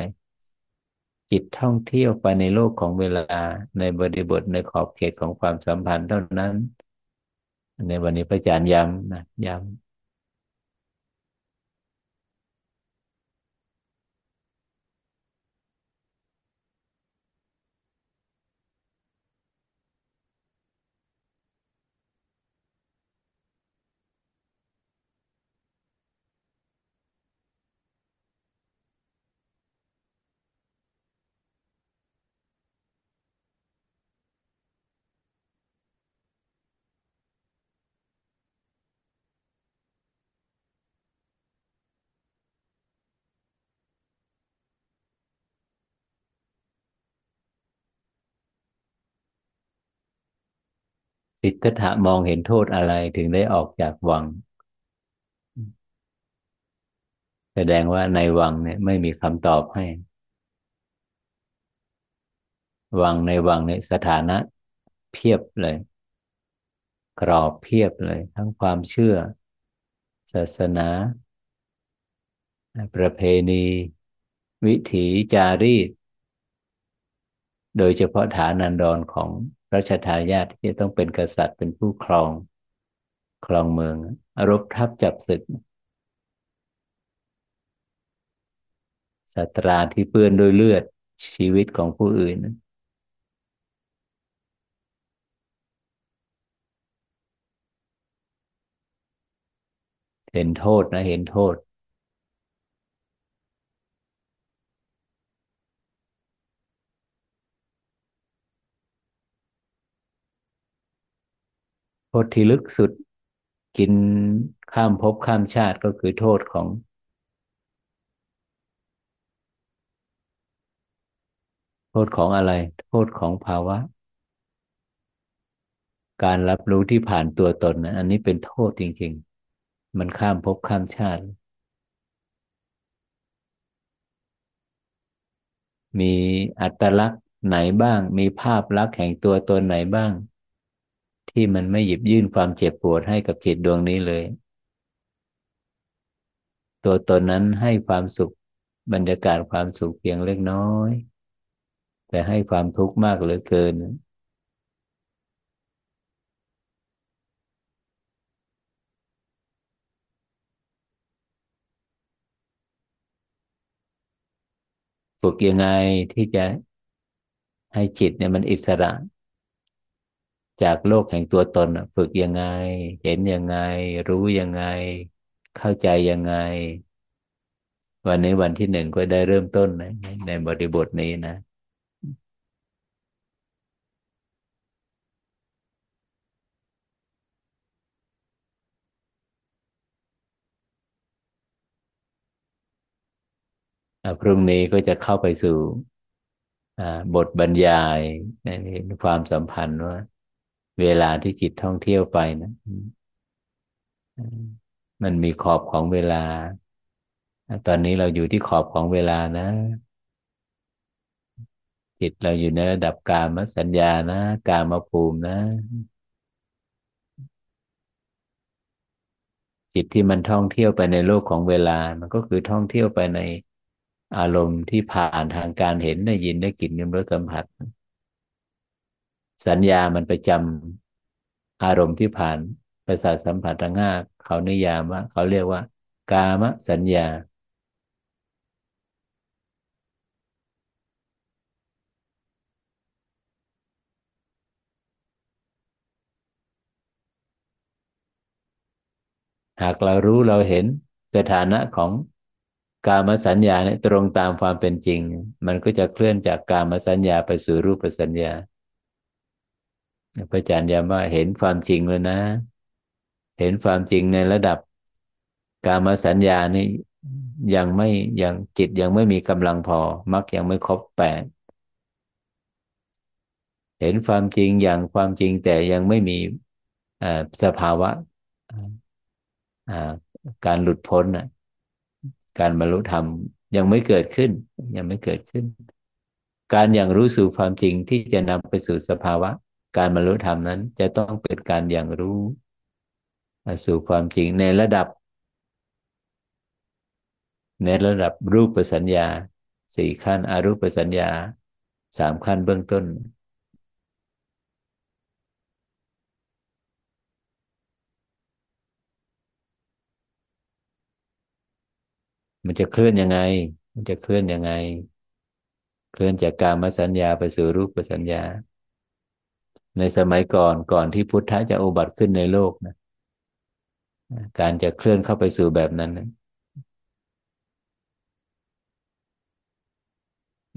จิตท่องเที่ยวไปในโลกของเวลาในบริบทในขอบเขตของความสัมพันธ์เท่านั้น ในวันนี้พระอาจารย์ย้ำนะย้ำ สิทธัตถะมองเห็นโทษอะไรถึงได้ออกจากวัง แสดงว่าในวังเนี่ยไม่มีคำตอบให้ วังในวังในสถานะเพียบเลย กรอบเพียบเลย ทั้งความเชื่อ ศาสนา ประเพณี วิถีจารีต โดยเฉพาะฐานันดรของ พรัชทายาทที่ต้องเป็นกษัตริย์เป็นผู้ครอง ครองเมืองรบทับจับศึกสัตราที่เปื้อนด้วยเลือดชีวิตของผู้อื่น เห็นโทษนะเห็นโทษ ษที่ลึกสุดกินข้ามภพข้ามชาติก็คือโทษของโทษของอะไร โทษของภาวะ การรับรู้ที่ผ่านตัวตนนะอันนี้เป็นโทษจริง ๆ มันข้ามภพข้ามชาติ มีอัตลักษณ์ไหนบ้าง มีภาพลักษณ์แห่งตัวตนไหนบ้าง ที่มันไม่หยิบยื่นความเจ็บปวดให้กับจิตดวงนี้เลย ตัวตนนั้นให้ความสุขบรรยากาศความสุขเพียงเล็กน้อย แต่ให้ความทุกข์มากเหลือเกิน ฝึกยังไงที่จะให้จิตเนี่ยมันอิสระ จากโลกแห่งตัวตนฝึกยังไง เห็นยังไง รู้ยังไง เข้าใจยังไง วันนี้วันที่หนึ่งก็ได้เริ่มต้นนะในบริบทนี้นะพรุ่งนี้ก็จะเข้าไปสู่บทบรรยายในความสัมพันธ์ว่า เวลาที่จิตท่องเที่ยวไปนะมันมีขอบของเวลา ตอนนี้เราอยู่ที่ขอบของเวลานะ จิตเราอยู่ในระดับกามสัญญานะ กามภูมินะ จิตที่มันท่องเที่ยวไปในโลกของเวลา มันก็คือท่องเที่ยวไปในอารมณ์ที่ผ่านทางการเห็นได้ยินได้กลิ่นนิ้มรสสัมผัส สัญญามันไปจำอารมณ์ที่ผ่านประสาทสัมผัสทางห้าเขานิยามว่าเขาเรียกว่า กามสัญญา หากเรารู้เราเห็นสถานะของกามสัญญาเนี่ยตรงตามความเป็นจริง มันก็จะเคลื่อนจากกามสัญญาไปสู่รูปสัญญา พระอาจารย์ย้ำว่าเห็นความจริงแล้วนะ เห็นความจริงในระดับกามสัญญานี่ยังไม่ยังจิตยังไม่มีกำลังพอมักยังไม่ครบแปดเห็นความจริงอย่างความจริงแต่ยังไม่มีสภาวะการหลุดพ้นการบรรลุธรรมยังไม่เกิดขึ้น ยังไม่เกิดขึ้น การอย่างรู้สู่ความจริงที่จะนำไปสู่สภาวะ การบรรลุธรรมนั้น จะต้องเป็นการอย่างรู้สู่ความจริงในระดับ ในระดับรูปสัญญาสี่ขั้นอารูปสัญญาสามขั้นเบื้องต้น มันจะเคลื่อนยังไง มันจะเคลื่อนยังไง เคลื่อนจากการมาสัญญาไปสู่รูปสัญญา ในสมัยก่อนก่อนที่พุทธะจะอุบัติขึ้นในโลกนะการจะเคลื่อนเข้าไปสู่แบบนั้นนะ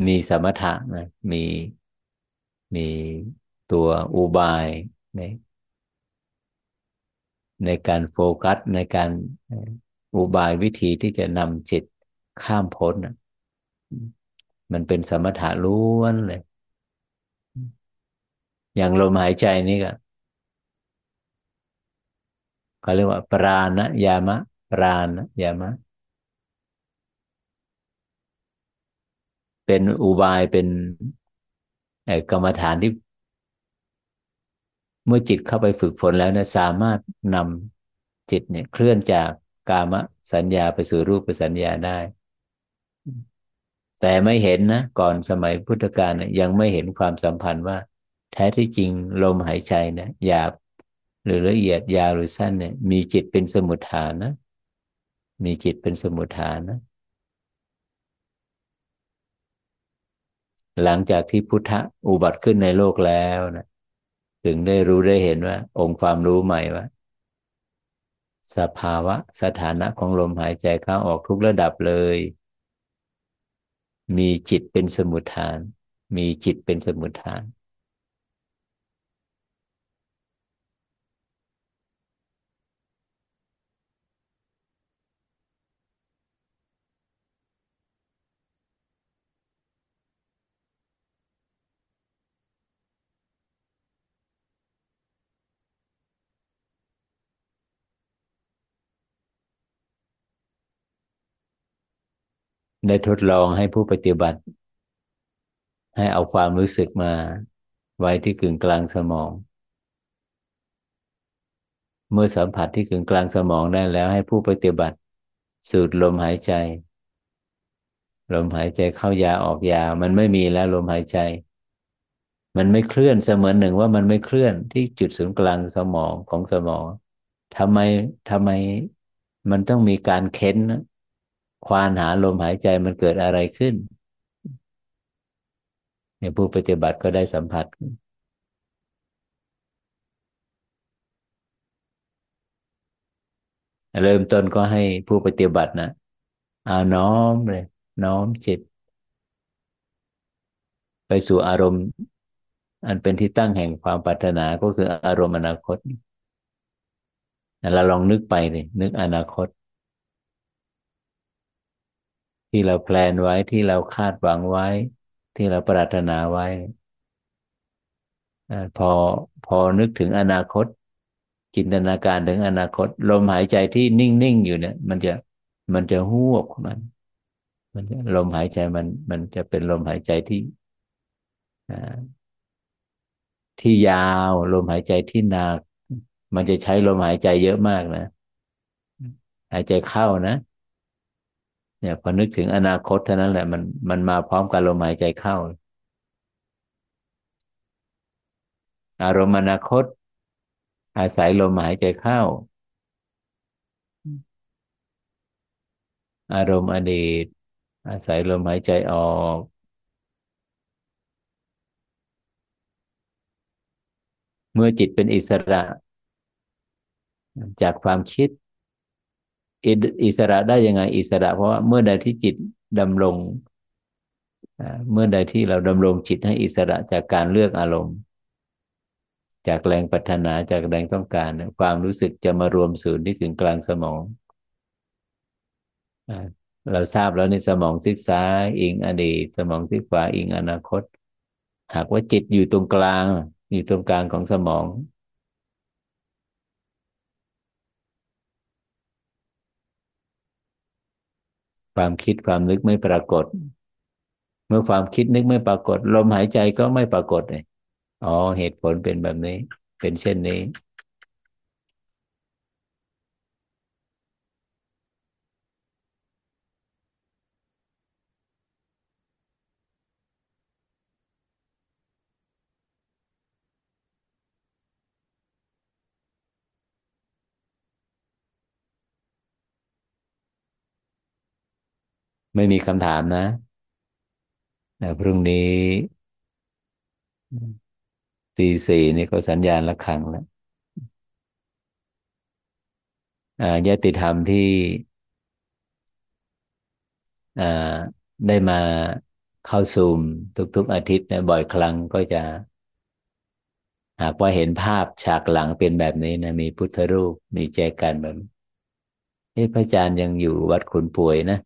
มีสมถะนะมีมีตัวอุบายในในการโฟกัสในการอุบายวิธีที่จะนำจิตข้ามพ้น มันเป็นสมถะล้วนเลย อย่างลมหายใจนี่ก็เขาเรียกว่า ปราณยามะ ปราณยามะ เป็นอุบายเป็นกรรมฐานที่ เมื่อจิตเข้าไปฝึกฝนแล้วเนี่ยสามารถนำจิตเนี่ย เคลื่อนจากกามสัญญาไปสู่รูปสัญญาได้ แต่ไม่เห็นนะ ก่อนสมัยพุทธกาลนะยังไม่เห็นความสัมพันธ์ว่า แท้ที่จริงลมหายใจนะหยาบหรือละเอียดยาวหรือสั้นเนี่ย มีจิตเป็นสมุทฐานนะ มีจิตเป็นสมุทฐานนะ หลังจากที่พุทธอุบัติขึ้นในโลกแล้วนะถึงได้รู้ได้เห็นว่า องค์ความรู้ใหม่ว่า สภาวะสถานะของลมหายใจเข้าออกทุกระดับเลย มีจิตเป็นสมุทฐาน มีจิตเป็นสมุทฐาน ได้ทดลองให้ผู้ปฏิบัติ ให้เอาความรู้สึกมาไว้ที่กึ่งกลางสมอง เมื่อสัมผัสที่กึ่งกลางสมองได้แล้วให้ผู้ปฏิบัติ สูดลมหายใจ ลมหายใจเข้ายาออกยา มันไม่มีแล้วลมหายใจ มันไม่เคลื่อนเสมือนหนึ่งว่ามันไม่เคลื่อนที่จุดศูนย์กลางสมองของสมองทำไมทำไมมันต้องมีการเค้น ควานหาลมหายใจมันเกิดอะไรขึ้นเนี่ยผู้ปฏิบัติก็ได้สัมผัส เริ่มต้นก็ให้ผู้ปฏิบัตินะเอาน้อมเลย น้อมจิต ไปสู่อารมณ์ อันเป็นที่ตั้งแห่งความปรารถนาก็คืออารมณ์อนาคตเราลองนึกไปเลยนึกอนาคต ที่เราแพลนไว้ที่เราคาดหวังไว้ ที่เราปรารถนาไว้ พอพอนึกถึงอนาคต จินตนาการถึงอนาคต ลมหายใจที่นิ่งๆอยู่เนี่ย มันจะมันจะหวบมัน มันลมหายใจมัน มันจะเป็นลมหายใจที่ที่ยาวลมหายใจที่หนัก มันจะใช้ลมหายใจเยอะมากนะ หายใจเข้านะ เนี่ยพอนึกถึงอนาคตเท่านั้นแหละมันมันมาพร้อมกับลมหายใจเข้า อารมณ์อนาคต อาศัยลมหายใจเข้า อารมณ์อดีต อาศัยลมหายใจออกเมื่อจิตเป็นอิสระ จากความคิด อิสระได้ยังไง อิสระ เพราะว่าเมื่อใดที่จิตดำรงเมื่อใดที่เราดำรงจิตให้อิสระจากการเลือกอารมณ์ จากแรงปัฒนาจากแรงต้องการ ความรู้สึกจะมารวมศูนย์ที่ถึงกลางสมองเราทราบแล้วในสมองซีกซ้ายอิงอดีต สมองซีกขวาอิงอนาคต หากว่าจิตอยู่ตรงกลาง อยู่ตรงกลางของสมอง ความคิดความนึกไม่ปรากฏ เมื่อความคิดนึกไม่ปรากฏ ลมหายใจก็ไม่ปรากฏเลยอ๋อเหตุผลเป็นแบบนี้ เป็นเช่นนี้ ไม่มีคำถามนะพรุ่งนี้ตีสี่นี่ก็สัญญาณระฆังแล้วญาติธรรมที่ได้มาเข้าซูมทุก ๆ อาทิตย์นะบ่อยครั้งก็จะ หากว่าเห็นภาพฉากหลังเป็นแบบนี้นะ มีพุทธรูป มีแจกันแบบนี้พระอาจารย์ยังอยู่วัดขุนป่วยนะ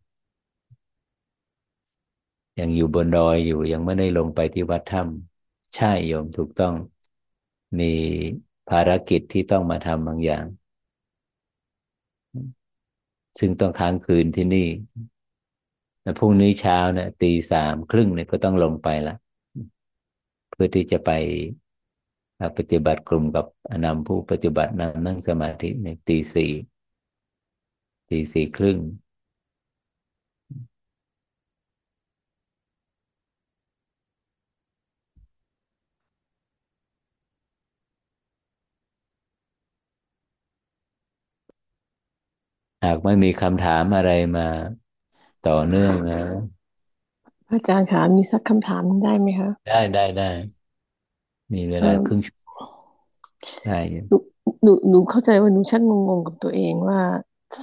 ยังอยู่บนดอยอยู่ยังไม่ได้ลงไปที่วัดถ้ำใช่โยมถูกต้องมีภารกิจที่ต้องมาทำบางอย่าง ซึ่งต้องค้างคืนที่นี่พรุ่งนี้เช้าเนี่ยตีสามครึ่งเนี่ยก็ต้องลงไปละเพื่อที่จะไปปฏิบัติกลุ่มกับอนำผู้ปฏิบัตินั่งนั่งสมาธิในตีสี่ตีสี่ครึ่ง หากไม่มีคำถามอะไรมาต่อเนื่องนะพระอาจารย์คะมีสักคำถามหนึ่งได้ไหมคะ ได้ได้ได้ มีเวเออลาครึ่งชั่วโมงได้หนูหนูหนูเข้าใจว่าหนูชักงงๆกับตัวเองว่า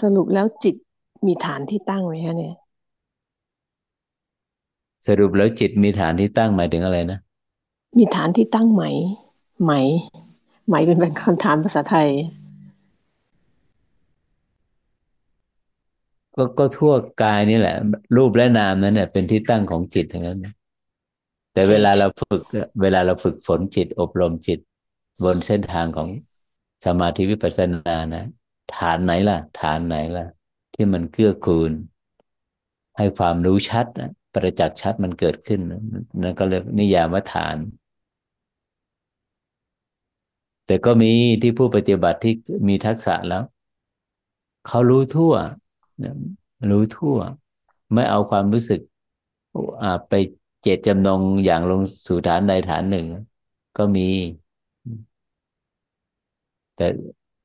สรุปแล้วจิตมีฐานที่ตั้งไหมคะเนี่ย สรุปแล้วจิตมีฐานที่ตั้งหมายถึงอะไรนะ มีฐานที่ตั้งไหม ไหม ไหมเป็นเป็นคำถามภาษาไทย ก็ก็ทั่วกายนี่แหละ รูปและนามนั้นเนี่ยเป็นที่ตั้งของจิตทั้งนั้น แต่เวลาเราฝึก เวลาเราฝึกฝนจิตอบรมจิต บนเส้นทางของสมาธิวิปัสสนานะฐานไหนล่ะ ฐานไหนล่ะ ที่มันเกื้อกูล ให้ความรู้ชัดนะประจักษ์ชัดมันเกิดขึ้นนั่นก็เรียกนิยามว่าฐาน แต่ก็มีที่ผู้ปฏิบัติที่มีทักษะแล้วเขารู้ทั่ว รู้ทั่ว ไม่เอาความรู้สึกไปเจตจำนงอย่างลงสู่ฐานใดฐานหนึ่ง ก็มี แต่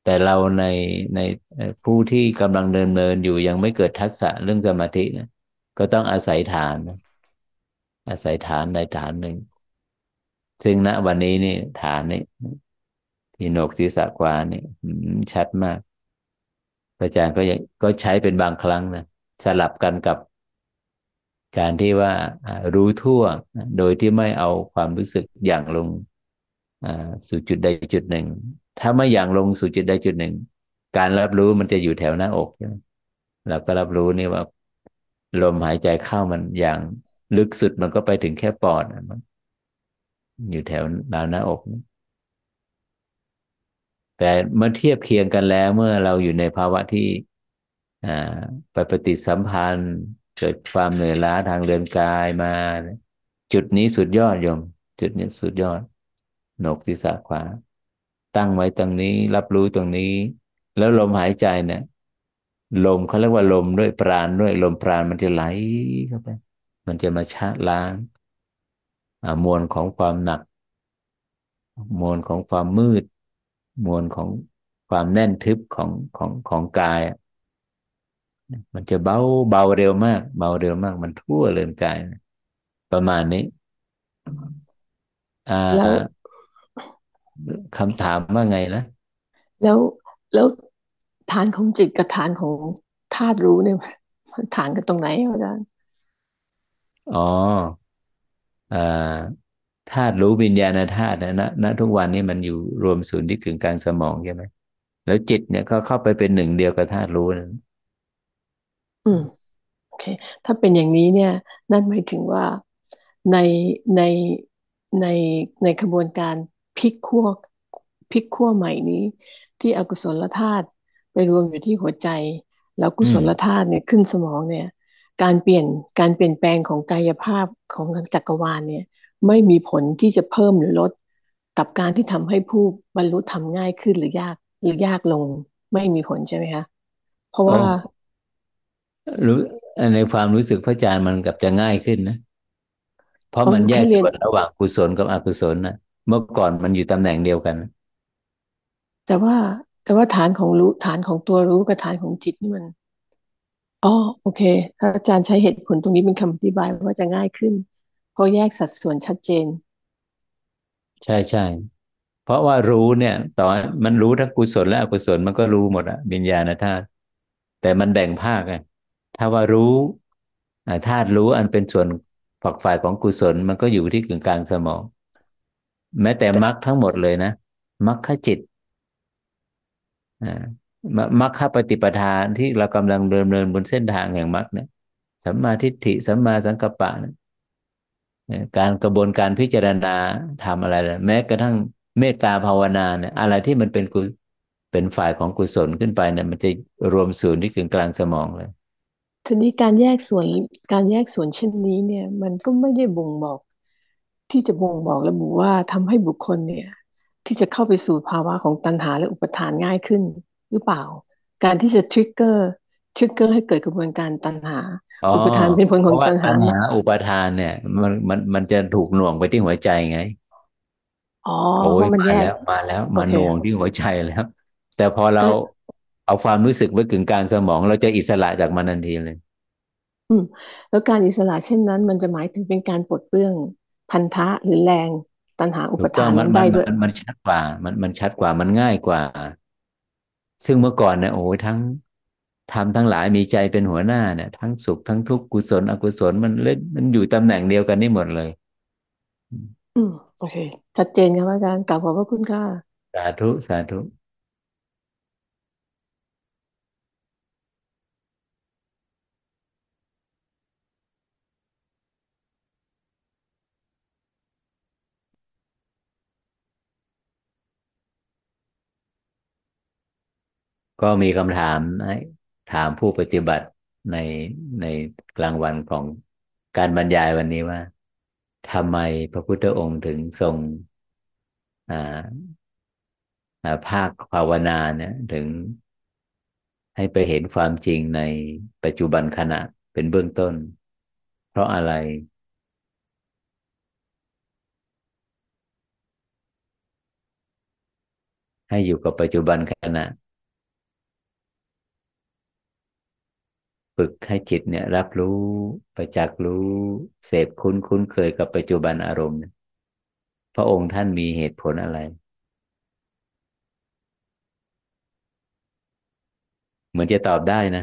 แต่เราในในผู้ที่กำลังเดินเนินอยู่ยังไม่เกิดทักษะเรื่องสมาธินะก็ต้องอาศัยฐาน อาศัยฐานใดฐานหนึ่ง ซึ่งณวันนี้นี่ฐานนี้ที่โหนกศีรษะกวานี่ชัดมาก อาจารย์ก็ยังก็ใช้เป็นบางครั้งนะสลับกันกับการที่ว่ารู้ทั่วโดยที่ไม่เอาความรู้สึกอย่างลงสู่จุดใดจุดหนึ่ง ถ้าไม่อย่างลงสู่จุดใดจุดหนึ่ง การรับรู้มันจะอยู่แถวหน้าอกใช่ไหมเราก็รับรู้นี่ว่า ลมหายใจเข้ามันอย่างลึกสุดมันก็ไปถึงแค่ปอดมันอยู่แถวดาวหน้าอก แต่เมื่อเทียบเคียงกันแล้วเมื่อเราอยู่ในภาวะที่ไปปฏิสัมพันธ์ เกิดความเหนื่อยล้าทางเรือนกายมา จุดนี้สุดยอดโยม จุดนี้สุดยอดโหนกศีรษะขวา ตั้งไว้ตรงนี้รับรู้ตรงนี้ แล้วลมหายใจเนี่ยลมเขาเรียกว่าลมด้วยปราณด้วยลมปราณมันจะไหลเข้าไป มันจะมาชะล้างมวลของความหนัก มวลของความมืด มวลของความแน่นทึบของของของกาย มันจะเบาเบาเร็วมาก เบาเร็วมาก มันทั่วเรือนกาย ประมาณนี้อ่แล้วาคำถามว่าไงนะ แล้วแล้วฐานของจิตกับฐานของธาตุรู้เนี่ยฐานกันตรงไหนอาจารย์อ๋ออ่า ธาตุรู้วิญญาณธาตุนะณณทุกวันนี้มันอยู่รวมศูนย์ที่กึ่งกลางสมองใช่ไหมแล้วจิตเนี่ยก็เข้าไปเป็นหนึ่งเดียวกับธาตุรู้นั้นอืมโอเค ถ้าเป็นอย่างนี้เนี่ย นั่นหมายถึงว่าในในในในขบวนการพลิกขั้วพลิกขั้วใหม่นี้ ที่อกุศลธาตุไปรวมอยู่ที่หัวใจ แล้วกุศลธาตุเนี่ยขึ้นสมองเนี่ย การเปลี่ยนการเปลี่ยนแปลงของกายภาพของจักรวาลเนี่ย ไม่มีผลที่จะเพิ่มหรือลดกับการที่ทำให้ผู้บรรลุธรรมง่ายขึ้นหรือยาก หรือยากลง ไม่มีผลใช่ไหมคะเพราะว่ารู้ในความรู้สึกพระอาจารย์มันกับจะง่ายขึ้นนะ เพราะมันแยกส่วนระหว่างกุศลกับอกุศลนะเมื่อก่อนมันอยู่ตำแหน่งเดียวกัน แต่ว่าแต่ว่าฐานของรู้ฐานของตัวรู้กับฐานของจิตนี่มันอ๋อโอเคถ้าอาจารย์ใช้เหตุผลตรงนี้เป็นคำอธิบายว่าจะง่ายขึ้น เพราะแยกสัดส่วนชัดเจน ใช่ใช่เพราะว่ารู้เนี่ย ต่อมันรู้ทั้งกุศลและอกุศลมันก็รู้หมดอะวิญญาณธาตุแต่มันแบ่งภาคไงถ้าว่ารู้ธาตุรู้อันเป็นส่วนฝักฝ่ายของกุศลมันก็อยู่ที่กึ่งกลางสมอง แม้แต่มรรคทั้งหมดเลยนะมรรคจิตมรรคปฏิปทานที่เรากำลังเดินเดินบนเส้นทางแห่งมรรคเนี่ยสัมมาทิฏฐิสัมมาสังกัปปะนะ การกระบวนการพิจารณาทำอะไรเลยแม้กระทั่งเมตตาภาวนาเนี่ยอะไรที่มันเป็นกุเป็นฝ่ายของกุศลขึ้นไปเนี่ยมันจะรวมศูนย์ที่กึ่งกลางสมองเลย ทีนี้การแยกส่วนการแยกส่วนเช่นนี้เนี่ย มันก็ไม่ได้บ่งบอกที่จะบ่งบอกระบุว่าทำให้บุคคลเนี่ย ที่จะเข้าไปสู่ภาวะของตัณหาและอุปทานง่ายขึ้นหรือเปล่า การที่จะทริกเกอร์ทริกเกอร์ให้เกิดกระบวนการตัณหา อุปทานเป็นผลของตัณหาตัณหาอุปทานเนี่ย มันมันมันจะถูกหน่วงไปที่หัวใจไงอ๋อโอ้เพราะมันยมาแยกแล้วมาแล้ว มาหน่วงที่หัวใจแล้ว แต่พอเราเอาความรู้สึกไว้กึ่งกลางสมอง เราจะอิสระจากมันทันทีเลย อืม แล้วการอิสระเช่นนั้น มันจะหมายถึงเป็นการปลดเปลื้องพันธะหรือแรงตัณหาอุปถูกต้อทางนมันั้นมันนได้ด้วยมันมันชัดกว่า มันมันชัดกว่ามันง่ายกว่า ซึ่งเมื่อก่อนเนี่ยโอ้ยทั้ง ทำทั้งหลายมีใจเป็นหัวหน้าเนี่ย ทั้งสุขทั้งทุกข์กุศล อกุศลมันเล่นมันอยู่ตำแหน่งเดียวกันนี่หมดเลย อืมโอเค ชัดเจนครับอาจารย์กล่าวขอบพระคุณค่ะ สาธุสาธุก็มีคำถามให้ ถามผู้ปฏิบัติในในกลางวันของการบรรยายวันนี้ว่าทำไมพระพุทธองค์ถึงทรงภาคภาวนาเนี่ยถึงให้ไปเห็นความจริงในปัจจุบันขณะเป็นเบื้องต้น เพราะอะไร ให้อยู่กับปัจจุบันขณะ ฝึกให้จิตเนี่ย รับรู้ประจักษ์รู้ เสพคุ้นคุ้นเคยกับปัจจุบันอารมณ์ พระองค์ท่านมีเหตุผลอะไร เหมือนจะตอบได้นะ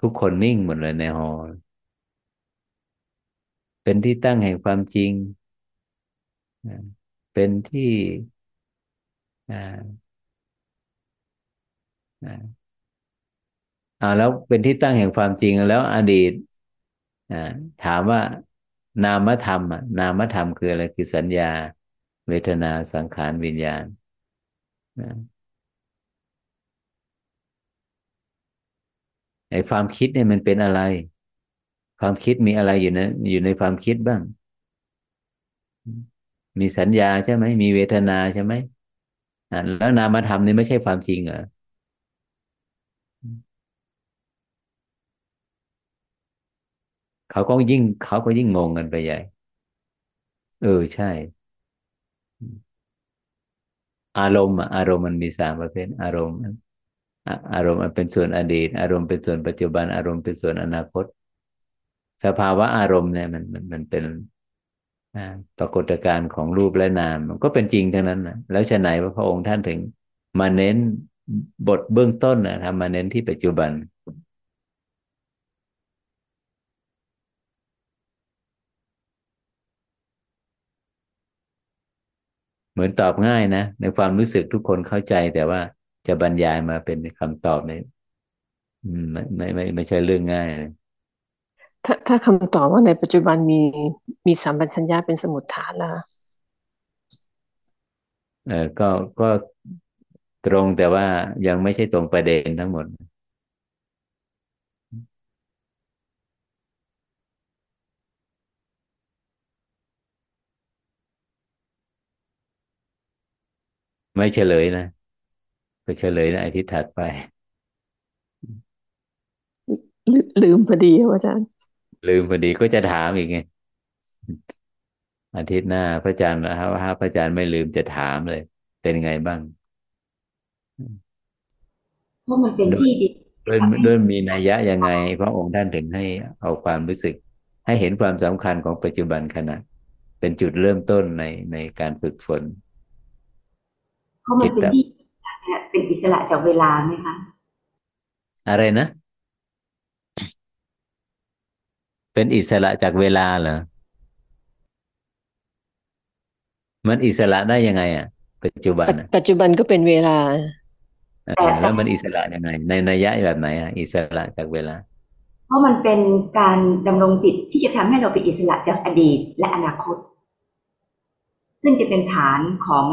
ทุกคนนิ่งหมดเลยในหอ เป็นที่ตั้งแห่งความจริง เป็นที่ อ่าอ่าแล้วเป็นที่ตั้งแห่งความจริงแล้วอดีตอ่าถามว่านามธรรมอะนามธรรมคืออะไรคือสัญญา เวทนาสังขารวิญญาณไอ้ความคิดเนี่ยมันเป็นอะไร ความคิดมีอะไรอยู่ในอยู่ในความคิดบ้าง มีสัญญาใช่ไหมมีเวทนาใช่ไหมแล้วนามธรรมนี่ไม่ใช่ความจริงเหรอ เขาก็ยิ่งเขาก็ยิ่งงงกันไปใหญ่ เออใช่ อารมณ์อารมณ์มันมีสามประเภทอารมณ์อารมณ์เป็นส่วนอดีต อารมณ์เป็นส่วนปัจจุบันอารมณ์เป็นส่วนอนาคต สภาวะอารมณ์เนี่ยมันมันมันเป็นปรากฏการณ์ของรูปและนามมันก็เป็นจริงทั้งนั้นนะแล้วฉะไหนว่าพระองค์ท่านถึงมาเน้นบทเบื้องต้นนะทำมาเน้นที่ปัจจุบัน เหมือนตอบง่ายนะ ในความรู้สึกทุกคนเข้าใจแต่ว่าจะบรรยายมาเป็นคำตอบในไม่ไม่ไม่ไม่ใช่เรื่องง่ายเลยถ้าถ้าคำตอบว่าในปัจจุบันมีมีสัมปชัญญะเป็นสมุดฐานแล้วเออก็ก็ตรงแต่ว่ายังไม่ใช่ตรงประเด็นทั้งหมด ไม่เฉลยนะก็เฉลยในอาทิตย์ถัดไป ลืมพอดีอาจารย์ ลืมพอดีก็จะถามอีกไงอาทิตย์หน้า พระอาจารย์นะครับว่าพระอาจารย์ไม่ลืมจะถามเลย เป็นไงบ้างเพราะมันเป็นที่ดีด้วยด้วยมีนัยยะยังไง พระองค์ท่านถึงให้เอาความรู้สึก ให้เห็นความสำคัญของปัจจุบันขณะ เป็นจุดเริ่มต้นในในการฝึกฝน เพราะมันเป็นที่อาจจะเป็นอิสระจากเวลาไหมคะ อะไรนะ เป็นอิสระจากเวลาเหรอ มันอิสระได้ยังไง อะ ปัจจุบันปัจจุบันก็เป็นเวลาแล้วมันอิสระยังไง ในนัยยะแบบไหนอะอิสระจากเวลา เพราะมันเป็นการดำรงจิตที่จะทำให้เราเป็นอิสระจากอดีตและอนาคต ซึ่งจะเป็นฐานของ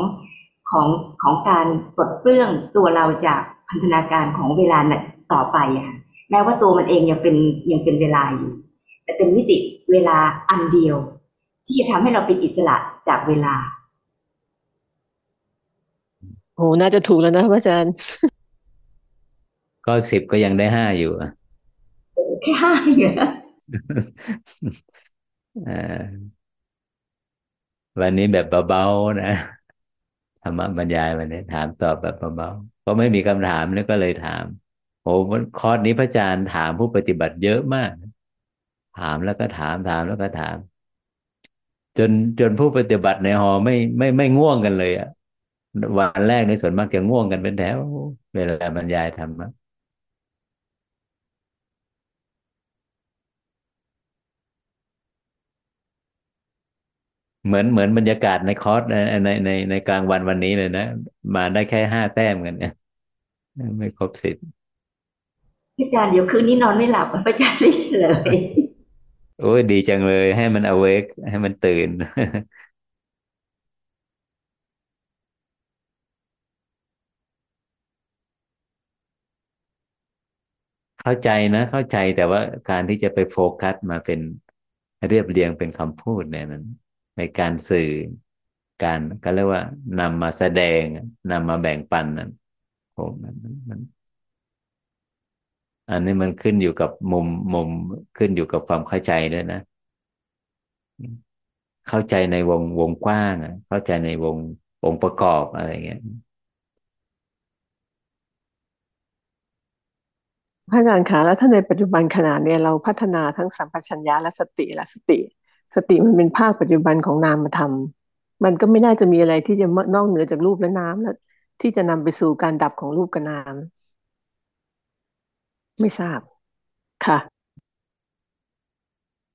ของของการปลดเปลื้องตัวเราจากพันธนาการของเวลาต่อไปค่ะแม้ว่าตัวมันเองยังเป็นยังเป็นเวลาอยู่แต่เป็นมิติเวลาอันเดียว ที่จะทำให้เราเป็นอิสระจากเวลาโอ้น่าจะถูกแล้วนะอาจารย์ ก็สิบก็ยังได้ห้าอยู่อะแค่ห้าเหรอวันนี้แบบเบาๆนะ ธรรมบรรยายวันนี้ถามตอบแบบเบาๆเพราะไม่มีคำถามแล้วก็เลยถามโอ้คอร์สนี้พระอาจารย์ถามผู้ปฏิบัติเยอะมาก ถามแล้วก็ถามถามแล้วก็ถาม จนจนผู้ปฏิบัติในหอไม่ไม่ไม่ง่วงกันเลยอะวันแรกในส่วนมากจะง่วงกันเป็นแถวเวลาบรรยายธรรมะ เหมือนเหมือนบรรยากาศในคอร์สในในในในกลางวันวันนี้เลยนะ มาได้แค่ห้าแต้มกันเนี่ยไม่ครบสิทธิ์พระอาจารย์เดี๋ยวคืนนี้นอนไม่หลับพระอาจารย์ไม่เลยโอ้ยดีจังเลย ให้มัน awake ให้มันตื่น เข้าใจนะ เข้าใจแต่ว่าการที่จะไปโฟกัสมาเป็นเรียบเรียงเป็นคำพูดเนี่ยนั้น ในการสื่อการก็เรียกว่านำมาแสดงนำมาแบ่งปันนั้นโอ้มันมันอันนี้มันขึ้นอยู่กับมุมมุมขึ้นอยู่กับความเข้าใจด้วยนะ เข้าใจในวงวงกว้างเข้าใจในวงองค์ประกอบอะไรเงี้ยพระอาจารย์คะแล้วถ้าในปัจจุบันขณะเนี่ยเราพัฒนาทั้งสัมปชัญญะและสติและสติ สติมันเป็นภาคปัจจุบันของนามธรรมมันก็ไม่น่าจะมีอะไรที่จะนอกเหนือจากรูปและน้ำแล้ว ที่จะนำไปสู่การดับของรูปกับนาม ไม่ทราบค่ะ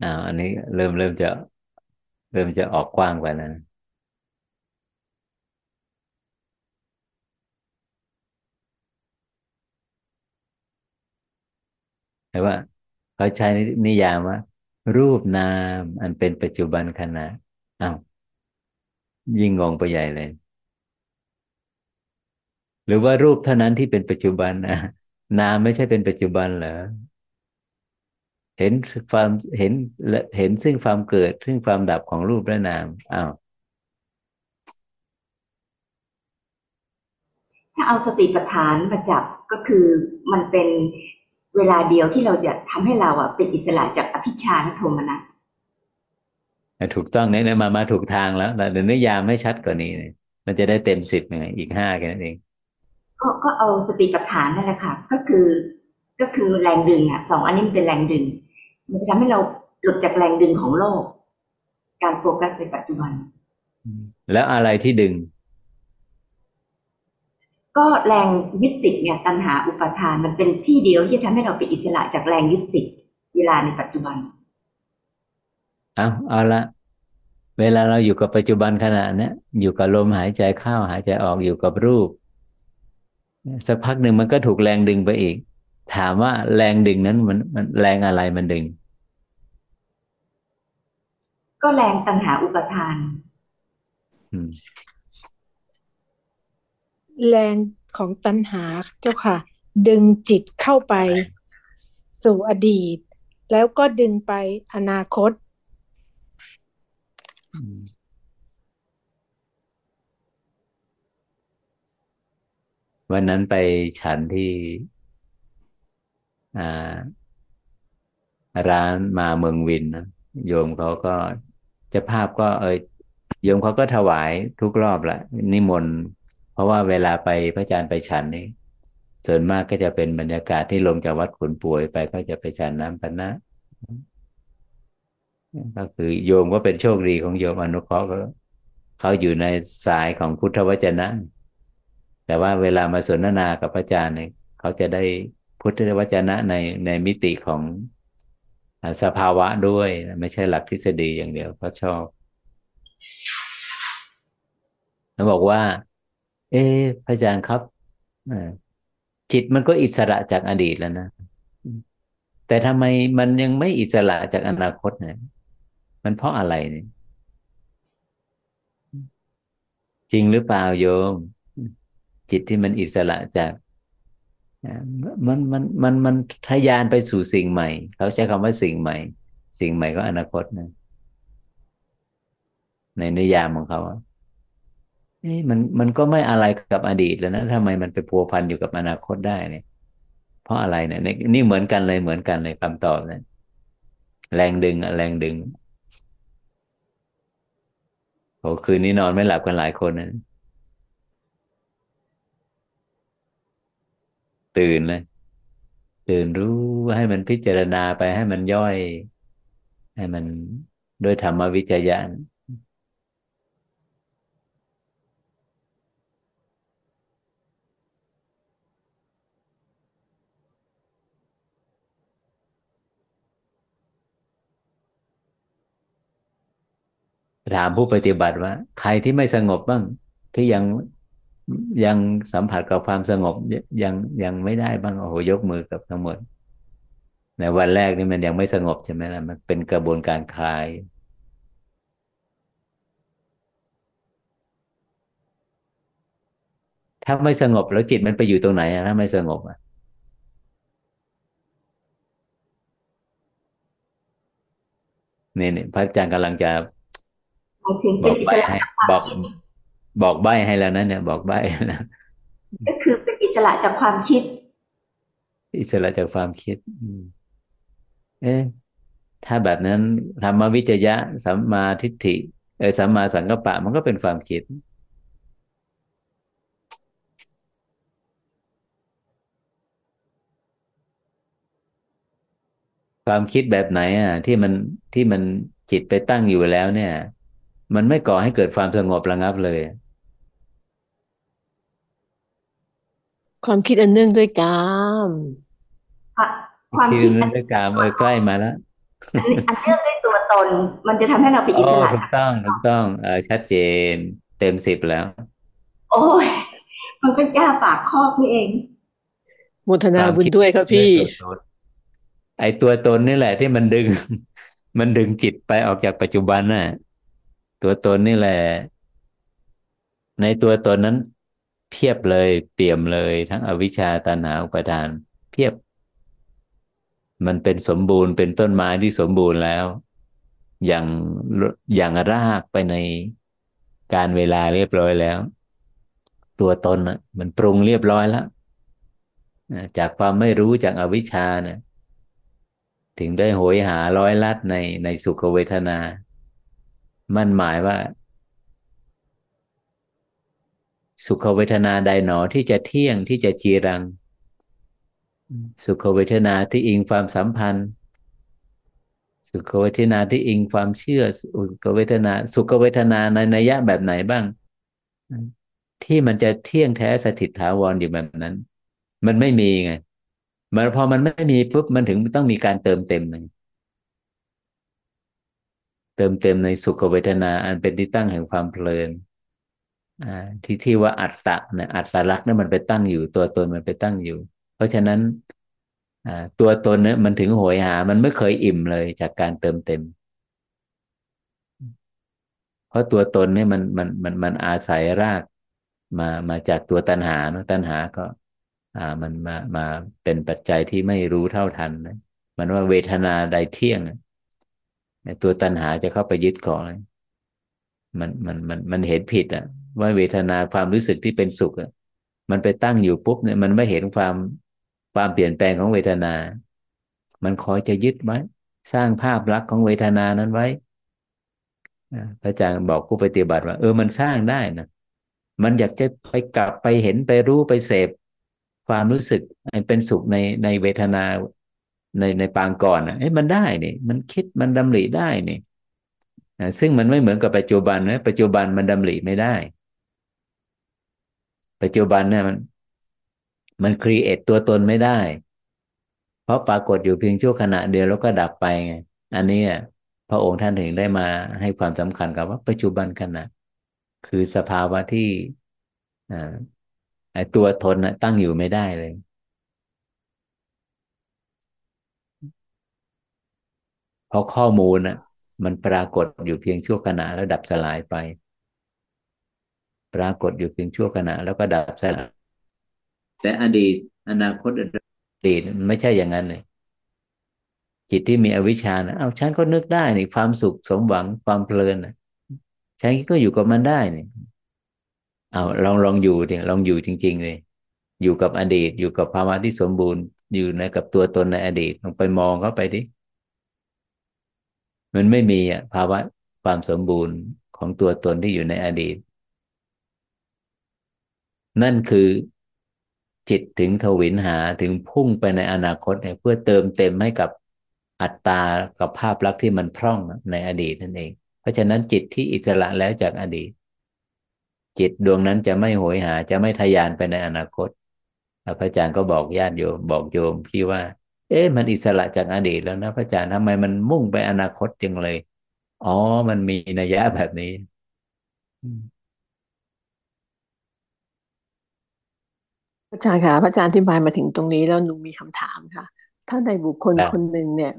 อ่าอันนี้เริ่มเริ่มจะเริ่มจะออกกว้างไปแล้นะแต่ว่าเขาใช้นิยามว่า รูปนามอันเป็นปัจจุบันขณะอ้าวยิ่งงงไปใหญ่เลย หรือว่ารูปเท่านั้นที่เป็นปัจจุบันนะนามไม่ใช่เป็นปัจจุบันเหรอเห็นความเห็นเห็นซึ่งความเกิดซึ่งความดับของรูปและนามอ้าวถ้าเอาสติปัฏฐานมาจับก็คือมันเป็น เวลาเดียวที่เราจะทำให้เราอะเป็นอิสระจากอภิชาและโทมนัสถูกต้องเนี่ยมามาถูกทางแล้วแต่นิยามไม่ชัดกว่านี้เนี่ยมันจะได้เต็มสิบไงอีกห้าแค่นั้นเอง ก็ก็เอาสติปัฏฐานนั่นแหละค่ะ ก็คือก็คือแรงดึงอะสองอันนี้มันเป็นแรงดึง มันจะทำให้เราหลุดจากแรงดึงของโลก การโฟกัสในปัจจุบัน แล้วอะไรที่ดึง ก็แรงยึดติดเนี่ยตัณหาอุปาทานมันเป็นที่เดียวที่จะทำให้เราเป็นอิสระจากแรงยึดติดเวลาในปัจจุบันเอาเอาละเวลาเราอยู่กับปัจจุบันขณะนี้อยู่กับลมหายใจเข้าหายใจออกอยู่กับรูป สักพักหนึ่งมันก็ถูกแรงดึงไปอีก ถามว่าแรงดึงนั้นมันมันแรงอะไรมันดึง ก็แรงตัณหาอุปทาน แรงของตัณหาเจ้าค่ะ ดึงจิตเข้าไปสู่อดีต แล้วก็ดึงไปอนาคต วันนั้นไปฉันที่ร้านมาเมืองวินนะโยมเขาก็จะภาพก็เอยโยมเขาก็ถวายทุกรอบแหละนิมนต์ เพราะว่าเวลาไปพระอาจารย์ไปฉันนี่ส่วนมากก็จะเป็นบรรยากาศที่ลงจากวัดขุนป่วยไปก็จะไปฉันน้ำปันนะก็คือโยมก็เป็นโชคดีของโยมอนุเคราะห์ก็เขาอยู่ในสายของพุทธวจนะ แต่ว่าเวลามาสนทนากับพระอาจารย์เนี่ยเขาจะได้พุทธวจนะในในมิติของสภาวะด้วย ไม่ใช่หลักทฤษฎีอย่างเดียวเขาชอบเขาบอกว่า เอ๊พระอาจารย์ครับจิตมันก็อิสระจากอดีตแล้วนะแต่ทำไมมันยังไม่อิสระจากอนาคตเนี่ยมันเพราะอะไรเนี่ยจริงหรือเปล่าโยม จิตที่มันอิสระจากมันมันมันมันทะยานไปสู่สิ่งใหม่ เขาใช้คำว่าสิ่งใหม่ สิ่งใหม่ก็อนาคตนะในนิยามของเขา นี่มันมันก็ไม่อะไรกับอดีตแล้วนะทำไมมันไปพัวพันอยู่กับอนาคตได้เนี่ย เพราะอะไรเนี่ยนี่เหมือนกันเลยเหมือนกันเลยคำตอบนี่ยแรงดึงแรงดึงโอ้คืนนี้นอนไม่หลับกันหลายคนนะตื่นเลยตื่นรู้ให้มันพิจารณาไปให้มันย่อย ให้มันโดยธรรมวิจยาน ถามผู้ปฏิบัติว่า ใครที่ไม่สงบบ้าง ที่ยังยังสัมผัสกับความสงบยังยังไม่ได้บ้างโอ้โหยกมือกับทั้งหมดในวันแรกนี่มันยังไม่สงบใช่ไหมล่ะมันเป็นกระบวนการคลายถ้าไม่สงบแล้วจิตมันไปอยู่ตรงไหนถ้าไม่สงบอะนี่นี่พระอาจารย์กำลังจะ หมายถึงบเป็นอกอิใบสระให้จากความบอกคิดบอกใบให้แล้วนะเนี่ย บอกใบนะก็คือเป็นอิสระจากความคิด อิสระจากความคิดอืมเอ๊ะถ้าแบบนั้นธรรมวิจยะสัมมาทิฏฐิเออสัมมาสังกัปปะมันก็เป็นความคิดความคิดแบบไหนอะ ที่มันที่มันจิตไปตั้งอยู่แล้วเนี่ย มันไม่ก่อให้เกิดความสงบระงับเลย ความคิดอันเนื่องด้วยกามความคิคิดดนั้อันนด้วยกามเออใกล้มาแล้วอันนี้อันเนื่องด้วยตัวตน มันจะทำให้เราเป็นโอ้อิสระถูกต้องถูกต้องเออชัดเจน เต็มสิบแล้ว โอ้ยมันก็ยาปากคอกนี่เองโมทนาความบุญคิดด้วยครับพี่ด้วยตัวตนไอ้ตัวตนนี่แหละที่มันดึง มันดึงจิตไปออกจากปัจจุบันน่ะ ตัวตนนี่แหละ ในตัวตนนั้น เพียบเลยเปี่ยมเลยทั้งอวิชชาตัณหาอุปาทาน เพียบ มันเป็นสมบูรณ์เป็นต้นไม้ที่สมบูรณ์แล้ว อย่างอย่างรากไปในการเวลาเรียบร้อยแล้ว ตัวตนนะมันปรุงเรียบร้อยแล้วจากความไม่รู้จากอวิชชาเนี่ยถึงได้โหยหาร้อยลัดในในสุขเวทนา มันหมายว่า สุขเวทนาใดหนอที่จะเที่ยงที่จะจีรัง สุขเวทนาที่อิงความสัมพันธ์ สุขเวทนาที่อิงความเชื่อ สุขเวทนา สุขเวทนาในนัยยะแบบไหนบ้าง ที่มันจะเที่ยงแท้สถิตถาวรอยู่แบบนั้น มันไม่มีไงมันพอมันไม่มีปุ๊บมันถึงต้องมีการเติมเต็มหนึ่ง เติมเต็มในสุขเวทนา อันเป็นที่ตั้งแห่งความเพลินที่ที่ว่าอัตตะนี่ยอัตตลักษณ์นี่มันไปตั้งอยู่ ตัวตนมันไปตั้งอยู่ เพราะฉะนั้นตัวตนเนี่ยมันถึงโหยหา มันไม่เคยอิ่มเลยจากการเติมเต็ม เพราะตัวตนเนี่ยมันมันมันมันอาศัยรากมามาจากตัวตัณหาเนอะตัณหาก็ อ่ามันมามาเป็นปัจจัยที่ไม่รู้เท่าทันนะมันว่าเวทนาใดเที่ยงอะ ตัวตัณหาจะเข้าไปยึดเกาะมันมันมันมันเห็นผิดอะ ว่าเวทนาความรู้สึกที่เป็นสุขอะมันไปตั้งอยู่ปุ๊บเนี่ยมันไม่เห็นความความเปลี่ยนแปลงของเวทนา มันคอยจะยึดไว้ สร้างภาพลักษณ์ของเวทนานั้นไว้พระอาจารย์บอกผู้ปฏิบัติว่า เออมันสร้างได้นะมันอยากจะไปกลับไปเห็นไปรู้ไปเสพความรู้สึกเป็นสุขในในเวทนา ในในปางก่อนนะเอ้มันได้นี่มันคิดมันดำริได้นี่ซึ่งมันไม่เหมือนกับปัจจุบันนะปัจจุบันมันดำริไม่ได้ ปัจจุบันเนี่ยมันมันครีเอทตัวตนไม่ได้ เพราะปรากฏอยู่เพียงชั่วขณะเดียวแล้วก็ดับไปไงอันนี้อะพระองค์ท่านถึงได้มาให้ความสำคัญกับว่าปัจจุบันขณะ คือสภาวะที่อ่าไอตัวตนนะตั้งอยู่ไม่ได้เลย เพ ราะข้อมูลน่ะมันปรากฏอยู่เพียงชั่วขณะแล้วดับสลายไป ปรากฏอยู่เพียงชั่วขณะแล้วก็ดับสลายแต่อดีต อนาคตอดีตมันไม่ใช่อย่างนั้นเลยจิตที่มีอวิชชานะเอาฉันก็นึกได้นี่ความสุขสมหวังความเพลินนะฉันก็อยู่กับมันได้นี่เอาลองลองอยู่ดิลองอยู่จริง ๆ เลย อยู่กับอดีต อยู่กับภาวะที่สมบูรณ์ อยู่ในกับตัวตนในอดีตลองไปมองเข้าไปดิ มันไม่มีอะภาวะความสมบูรณ์ของตัวตนที่อยู่ในอดีต นั่นคือจิตถึงทวินหาถึงพุ่งไปในอนาคตเพื่อเติมเต็มให้กับอัตตากับภาพลักษณ์ที่มันพร่องในอดีตนั่นเอง เพราะฉะนั้นจิตที่อิสระแล้วจากอดีต จิตดวงนั้นจะไม่โหยหาจะไม่ทยานไปในอนาคตพระอาจารย์ก็บอกญาติโยมบอกโยมพี่ว่า เอ๊ะมันอิสระจากอดีตแล้วนะพระอาจารย์ทำไมมันมุ่งไปอนาคตจังเลย อ๋อ มันมีนัยยะแบบนี้อาจารย์ค่ะพระอาจารย์อธิบายมาถึงตรงนี้แล้วหนูมีคำถามค่ะ ถ้าในบุคคลคนหนึ่งเนี่ย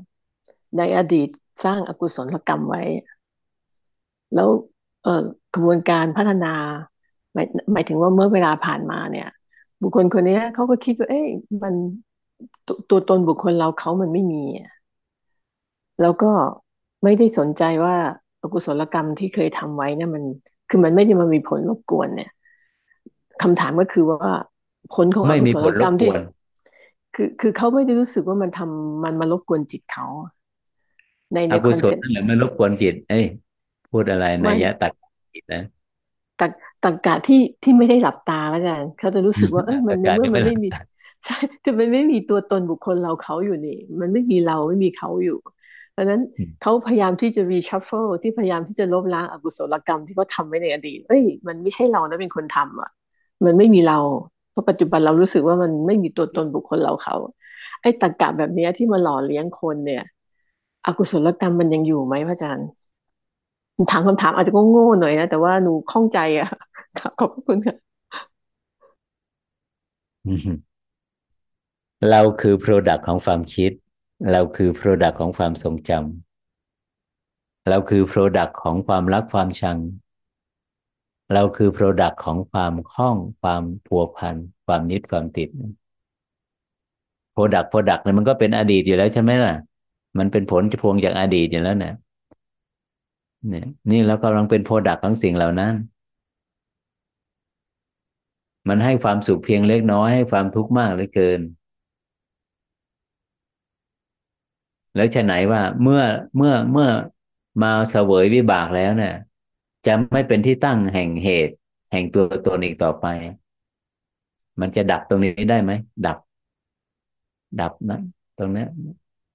ในอดีตสร้างอกุศลกรรมไว้ แล้วเอ่อกระบวนการพัฒนาหมายหมายถึงว่าเมื่อเวลาผ่านมาเนี่ย บุคคลคนนี้เขาก็คิดว่าเอ้ยมัน ตตัวตนบุคคลเราเขามันไม่มีแล้วก็ไม่ได้สนใจว่าอกุศลกรรมที่เคยทำไว้เนี่ยมัน คือมันไม่ได้มามีผลรบกวนเนี่ยคำถามก็คือว่าผลของอกุศลกรรมที่คือคือเขาไม่ได้รู้สึกว่ามันทำมันมารบกวนจิตเขาในในคอนเซ็ปต์นั่นแหละมันรบกวนจิต เอ้ยพูดอะไรในยะตักจิตนะตักตักกะที่ที่ไม่ได้หลับตาอาจารย์เขาจะรู้สึกว่าเอ้ยมันเมื่อมันไม่มี ใช่จะมันไม่มีตัวตนบุคคลเราเขาอยู่นี่ มันไม่มีเราไม่มีเขาอยู่เพราะนั้นเขาพยายามที่จะ reshuffle ที่พยายามที่จะลบล้างอกุศลกรรมที่เขาทำไว้ในอดีตเอ้ยมันไม่ใช่เรานะเป็นคนทำอะ มันไม่มีเราเพราะปัจจุบันเรารู้สึกว่ามันไม่มีตัวตนบุคคลเราเขา ไอ้ตรรกะแบบนี้ที่มาหล่อเลี้ยงคนเนี่ย อกุศลกรรมมันยังอยู่ไหมพระอาจารย์ถามคำถามอาจจะก็โง่หน่อยนะแต่ว่าหนูข้องใจอะขอบคุณค่ะ เราคือ Product ของความคิด เราคือ Product ของความทรงจำเราคือ Product ของความรักความชัง เราคือ product ของความข้อง ความพัวพัน ความยึดความติด product product เนี่ยมันก็เป็นอดีตอยู่แล้วใช่ไหมล่ะ มันเป็นผลพวงจากอดีตอยู่แล้วเนี่ยเนี่ยนี่เรากำลังเป็น product ของสิ่งเหล่านั้นมันให้ความสุขเพียงเล็กน้อยให้ความทุกข์มากเหลือเกิน แล้วจะไหนว่าเมื่อเมื่อเมื่อมาเสวยวิบากแล้วเนี่ยจะไม่เป็นที่ตั้งแห่งเหตุ แห่งตัวตนอีกต่อไป มันจะดับตรงนี้ได้ไหม ดับ ดับนะตรงนี้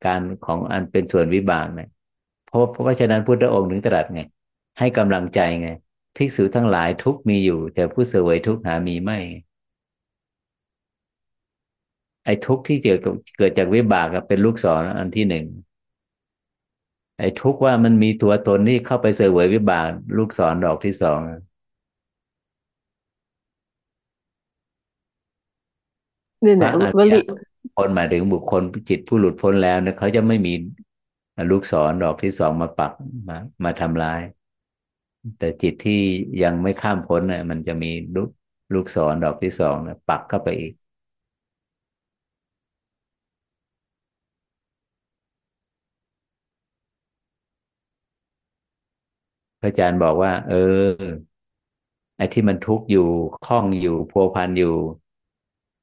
การของอันเป็นส่วนวิบากเนี่ยเพราะเพราะฉะนั้นพุทธองค์ถึงตรัสไง ให้กำลังใจไงภิกษุทั้งหลายทุกมีอยู่ แต่ผู้เสวยทุกหามีไม่ ไอ้ทุกที่เกิดเกิดจากวิบากเป็นลูกศรอันที่หนึ่งไอ้ทุกว่ามันมีตัวตนที่เข้าไปเสวยวิบากลูกศรดอกที่สองนี่นะวลีคนหมายถึงบุคคลจิตผู้หลุดพ้นแล้วเนี่ยเขาจะไม่มีลูกศรดอกที่สองมาปักมามาทำลาย แต่จิตที่ยังไม่ข้ามพ้นเนี่ยมันจะมีลูกลูกศรดอกที่สองเนี่ยปักเข้าไปอีก พระอาจารย์บอกว่า เออไอ้ที่มันทุกข์อยู่คล้องอยู่พัวพันอยู่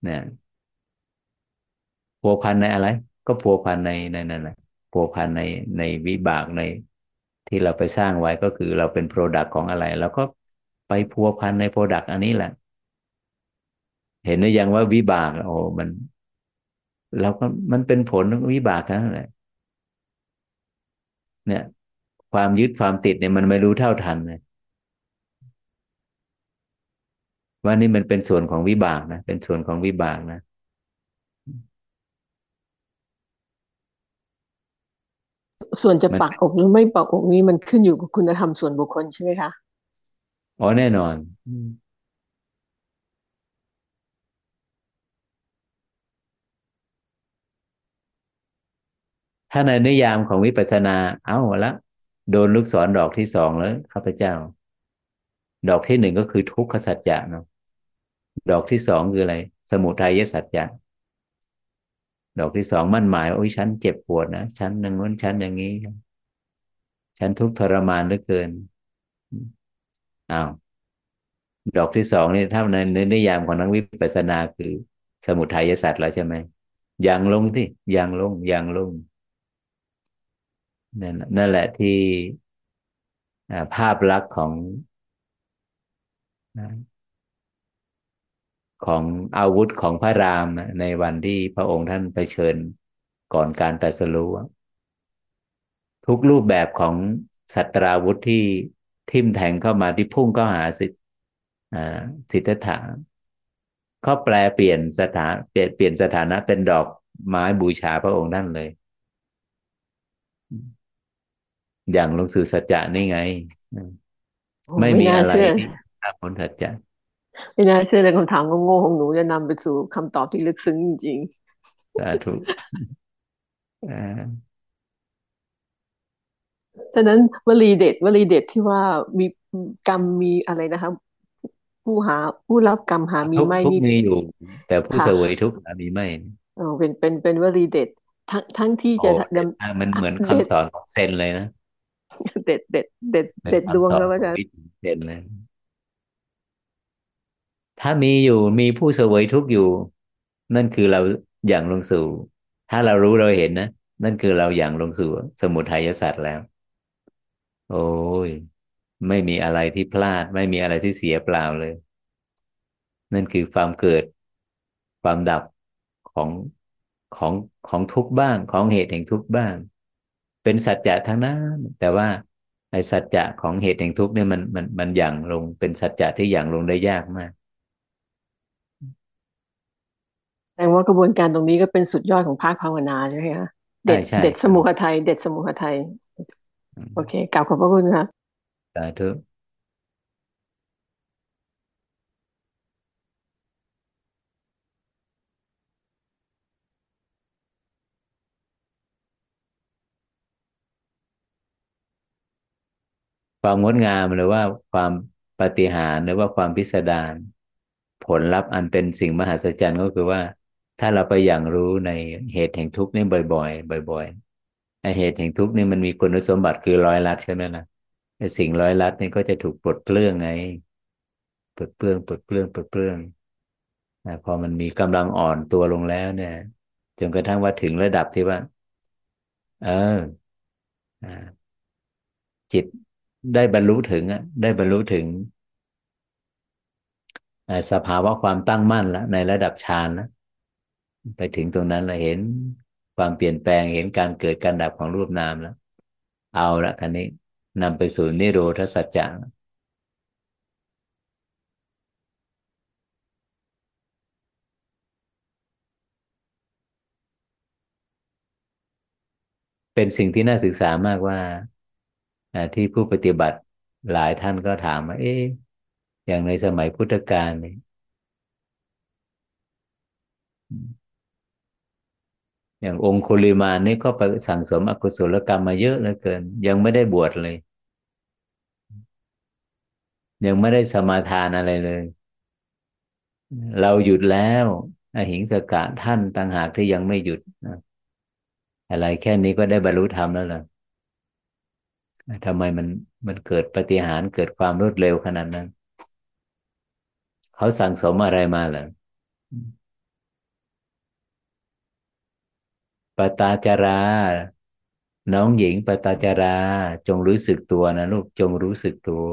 เนี่ยพัวพันในอะไร ก็พัวพันในในนั่นแหละพัวพันในในวิบากใน ที่เราไปสร้างไว้ก็คือเราเป็น product ของอะไรแล้วก็ไปพัวพันใน product อันนี้แหละ เห็นหรือยังว่าวิบากโอ้มันเราก็มันเป็นผลวิบากนั่นแหละเนี่ย ความยึดความติดเนี่ยมันไม่รู้เท่าทันเลยว่านี่มันเป็นส่วนของวิบากนะเป็นส่วนของวิบากนะส่วนจะปักอกหรือไม่ปักอกนี้มันขึ้นอยู่กับคุณธรรมส่วนบุคคลใช่ไหมคะอ๋อแน่นอนถ้าในนิยามของวิปัสสนา เอาละ โดนลูกศรดอกที่สองแล้วข้าพเจ้า ดอกที่หนึ่งก็คือทุกขสัจจะเนาะดอกที่สองคืออะไร สมุทัยสัจจะดอกที่สองมั่นหมายโอ้ยฉันเจ็บปวดนะฉันอย่งนู้นฉันอย่างนี้ ฉันทุกข์ทรมานเหลือเกินอ้าวดอกที่สองนี่ถ้าในในนิยามของนักวิปัสสนาคือ สมุทัยสัจแล้วใช่ไหมยังลงที่ยังลงยังลง นั่นนั่นแหละที่ภาพลักษณ์ของของอาวุธของพระรามนะในวันที่พระองค์ท่านไปเชิญก่อนการตรัสรู้ทุกรูปแบบของสัตราวุธที่ทิ่มแทงเข้ามาที่พุ่งเข้าหาสิทอ่าสิทธัตถะเขาแปลเปลี่ยนสถานเปลี่ยนเปลี่ยนสถานะเป็นดอกไม้บูชาพระองค์ท่านเลย อย่างลงสู่สัจจะนี่ไงโอ้ไม่ไม่มีน่าอะไรเชื่อที่ตามพ้นสัจจะไม่น่าเชื่อเลยคำถามโง่ๆของหนูจะนำไปสู่คำตอบที่ลึกซึ้งจริงสาธุอ่าๆฉะนั้นวลีเด็ดวลีเด็ดที่ว่ามีกรรมมีอะไรนะคะ ผู้หาผู้รับกรรมหามีทุกไม่ทุกนี่มีอยู่ แต่ผู้ค่ะเสวยทุกข์หามีไม่เออเป็นเป็นเป็นวลีเด็ดทั้งทั้งที่โอ้จะเด็ดดำมากมันเหมือนเด็ดคำสอนของเซนเลยนะ เด็ดเด็ดเด็ดเป็นเด็ดดวคำงสอนแล้วขอาองจารย์วิถีเซนเลยถ้ามีอยู่มีผู้เสวยทุกข์อยู่ นั่นคือเราอย่างลงสู่ ถ้าเรารู้เราเห็นนะ นั่นคือเราอย่างลงสู่สมุทัยสัตว์แล้ว โอ้ย ไม่มีอะไรที่พลาด ไม่มีอะไรที่เสียเปล่าเลย นั่นคือความเกิด ความดับของของของทุกข์บ้าง ของเหตุแห่งทุกข์บ้าง เป็นสัจจะทั้งนั้น แต่ว่าไอ้สัจจะของเหตุแห่งทุกข์เนี่ยมันมันมันอย่างลงเป็นสัจจะที่อย่างลงได้ยากมากแสดงว่ากระบวนการตรงนี้ก็เป็นสุดยอดของภาคภาวนาใช่ไหมคะเด็ใช่ดใช่เด็ดสมุหทัยเด็ดสมุหทัยอืมโอเคกล่าวขอบพระคุณค่ะสาธุ ความงดงามหรือว่าความปฏิหารหรือว่าความพิสดารผลลัพธ์อันเป็นสิ่งมหัศจรรย์ก็คือว่า ถ้าเราไปอย่างรู้ในเหตุแห่งทุกข์นี่บ่อยๆ บ่อยๆไอเหตุแห่งทุกข์นี่มันมีคุณสมบัติคือร้อยลัดใช่ไหมล่ะไอสิ่งร้อยลัดนี่ก็จะถูกปลดเปลื้องไงปลดเปลื้องปลดเปลื้องปลดเปลื้องพอมันมีกำลังอ่อนตัวลงแล้วเนี่ยจนกระทั่งว่าถึงระดับที่ว่า เออจิต ได้บรรลุถึงอะได้บรรลุถึงสภาวะความตั้งมั่นแล้วในระดับฌานแล้วไปถึงตรงนั้นเราเห็นความเปลี่ยนแปลงเห็นการเกิดการดับของรูปนามแล้ว เอาละคันนี้นำไปสู่นิโรธสัจจะเป็นสิ่งที่น่าศึกษามากว่า ที่ผู้ปฏิบัติหลายท่านก็ถามว่าเอ๊ะอย่างในสมัยพุทธกาลเนี่ยอย่างองคุลิมานนี่ก็ไปสั่งสมอกุศลกรรมมาเยอะเหลือเกิน ยังไม่ได้บวชเลย ยังไม่ได้สมาทานอะไรเลย เราหยุดแล้วอหิงสกะท่านต่างหากที่ยังไม่หยุดอะไรแค่นี้ก็ได้บรรลุธรรมแล้วล่ะ ทำไมมันมันเกิดปฏิหารเกิดความรวดเร็วขนาดนั้น เขาสั่งสมอะไรมาเหรอปตาจารา น้องหญิงปตาจารา จงรู้สึกตัวนะลูกจงรู้สึกตัว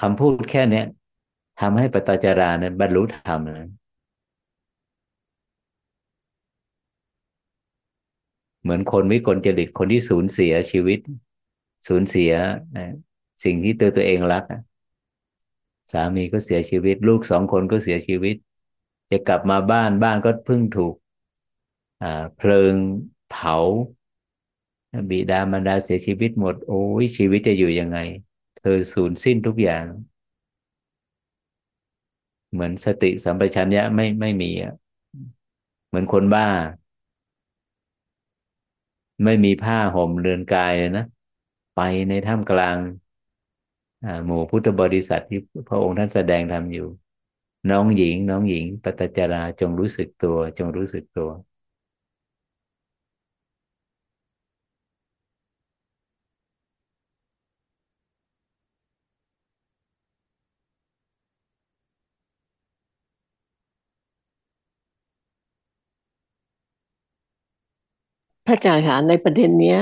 คำพูดแค่เนี้ยทำให้ปตาจารานั้นบรรลุธรรมนะเหมือนคนวิกลจริตคนที่สูญเสียชีวิต สูญเสียนะสิ่งที่ตัวตัวเองรักสามีก็เสียชีวิต ลูกสองคนก็เสียชีวิต จะกลับมาบ้านบ้านก็เพิ่งถูกเพลิงเผา บิดามารดาเสียชีวิตหมด โอ้ยชีวิตจะอยู่ยังไง เธอสูญสิ้นทุกอย่าง เหมือนสติสัมปชัญญะไม่ไม่มีอะเหมือนคนบ้า ไม่มีผ้าห่มเรือนกายเลยนะ ไปในท่ามกลางหมู่พุทธบริษัทที่พระองค์ท่านแสดงธรรมอยู่ น้องหญิง น้องหญิงปตจจาราจงรู้สึกตัว จงรู้สึกตัว พระอาจารย์คะในประเด็นเนี้ย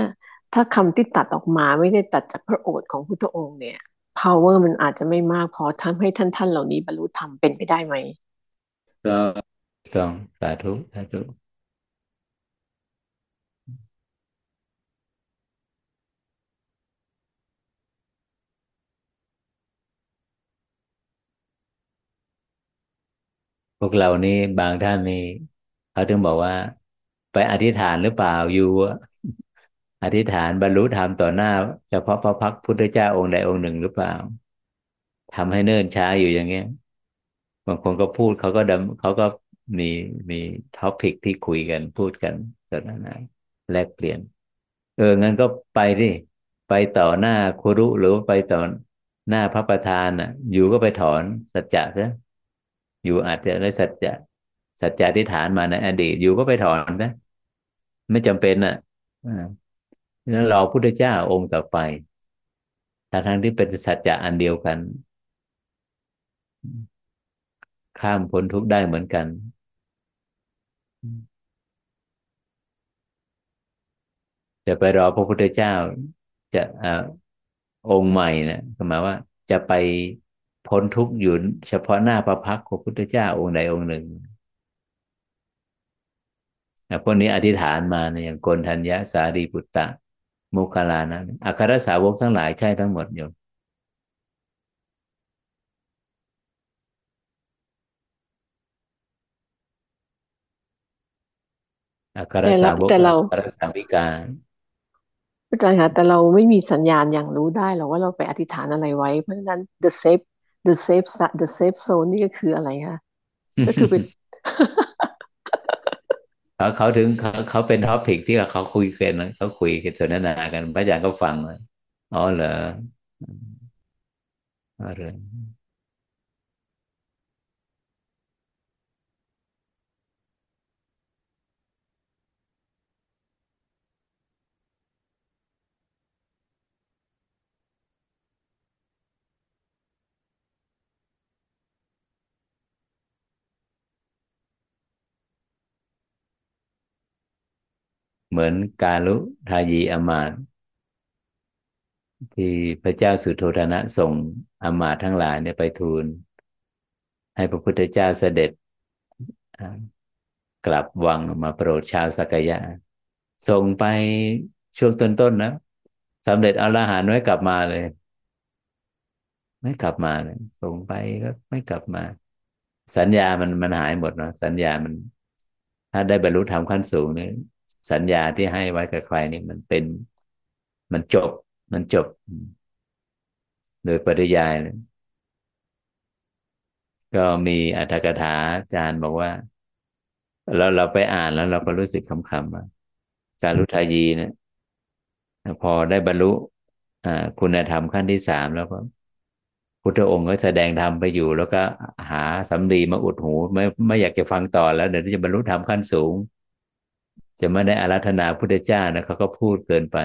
ถ้าคำที่ตัดออกมาไม่ได้ตัดจากพระโอษฐ์ของพุทธองค์เนี่ย power มันอาจจะไม่มากพอทำให้ท่านท่านเหล่านี้บรรลุธรรมเป็นไปได้ไหมก็ต้องสาธุสาธุพวกเรานี่บางท่านนี่เขาถึงบอกว่า ไปอธิษฐานหรือเปล่าอยู่ อธิษฐานบรรลุธรรมต่อหน้า เฉพาะพระพักพุทธเจ้าองค์ใดองค์หนึ่งหรือเปล่าทำให้เนิ่นช้าอยู่อย่างเงี้ยบางคนก็พูดเขาก็ดำเขาก็มีมีท็อปิกที่คุยกันพูดกันสนทนาแลกเปลี่ยน เอองั้นก็ไปดิไปต่อหน้าครุหรือว่าไปต่อหน้าพระประธานอะ อยู่ก็ไปถอนสัจจะซะอยู่อาจจะได้สัจจะสัจจะที่ฐานมาในอดีต อยู่ก็ไปถอนนะไม่จำเป็นอะ นั้นรอพุทธเจ้าองค์ต่อไปทั้งทั้งที่เป็นสัจจะอันเดียวกัน ข้ามพ้นทุกข์ได้เหมือนกัน จะไปรอพระพุทธเจ้า จะอองค์ใหม่นะหมายว่า จะไปพ้นทุกข์อยู่เฉพาะหน้าประพักของพุทธเจ้าองค์ใดองค์หนึ่งพวกนี้อธิษฐานมาเนี่ยอย่างโกนทัญญาสารีปุตตะ โมคคลานะอัครสาวกทั้งหลายใช่ทั้งหมดโยมอัครแต่เราสาวกแต่เราอัครสาวิกาอาจารย์คะแต่เราไม่มีสัญญาณอย่างรู้ได้หรอกว่าเราไปอธิษฐานอะไรไว้ เพราะฉะนั้น the safe the safe sa- the safe zone นี่ก็คืออะไรคะก็คือเป็น เขาเขาถึงเขาเขาเป็นท็อปิกที่เขาคุยกันนะเขาคุยกันสนทนากันพระอาจารย์ก็ฟังเลยอ๋อเหรออ๋อเหร เหมือนกาลุทายีอมาตที่พระเจ้าสุโธทนะส่งอมาตทั้งหลายเนี่ยไปทูล ให้พระพุทธเจ้าเสด็จ กลับวังมาโปรดชาวสักยะ ส่งไปช่วงต้นๆนะสำเร็จอรหันต์ไม่กลับมาเลย ไม่กลับมาเลยส่งไปก็ไม่กลับมา สัญญามันมันหายหมดเนาะสัญญามัน ถ้าได้บรรลุธรรมขั้นสูงเนี่ย สัญญาที่ให้ไว้กับใครนี่มันเป็น มันจบ มันจบ โดยปริยายเลยก็มีอัตถกถาอาจารย์บอกว่าเราเราไปอ่านแล้วเราก็รู้สึกคำๆว่าการุทายีเนี่ยพอได้บรรลุคุณธรรมขั้นที่สามแล้วก็พุทธองค์ก็แสดงธรรมไปอยู่ แล้วก็หาสำลีมาอุดหู ไม่ไม่อยากจะฟังต่อแล้วเดี๋ยวจะบรรลุธรรมขั้นสูง จะไม่ได้อารัธนาพุทธเจ้านะเขาก็พูดเกินไป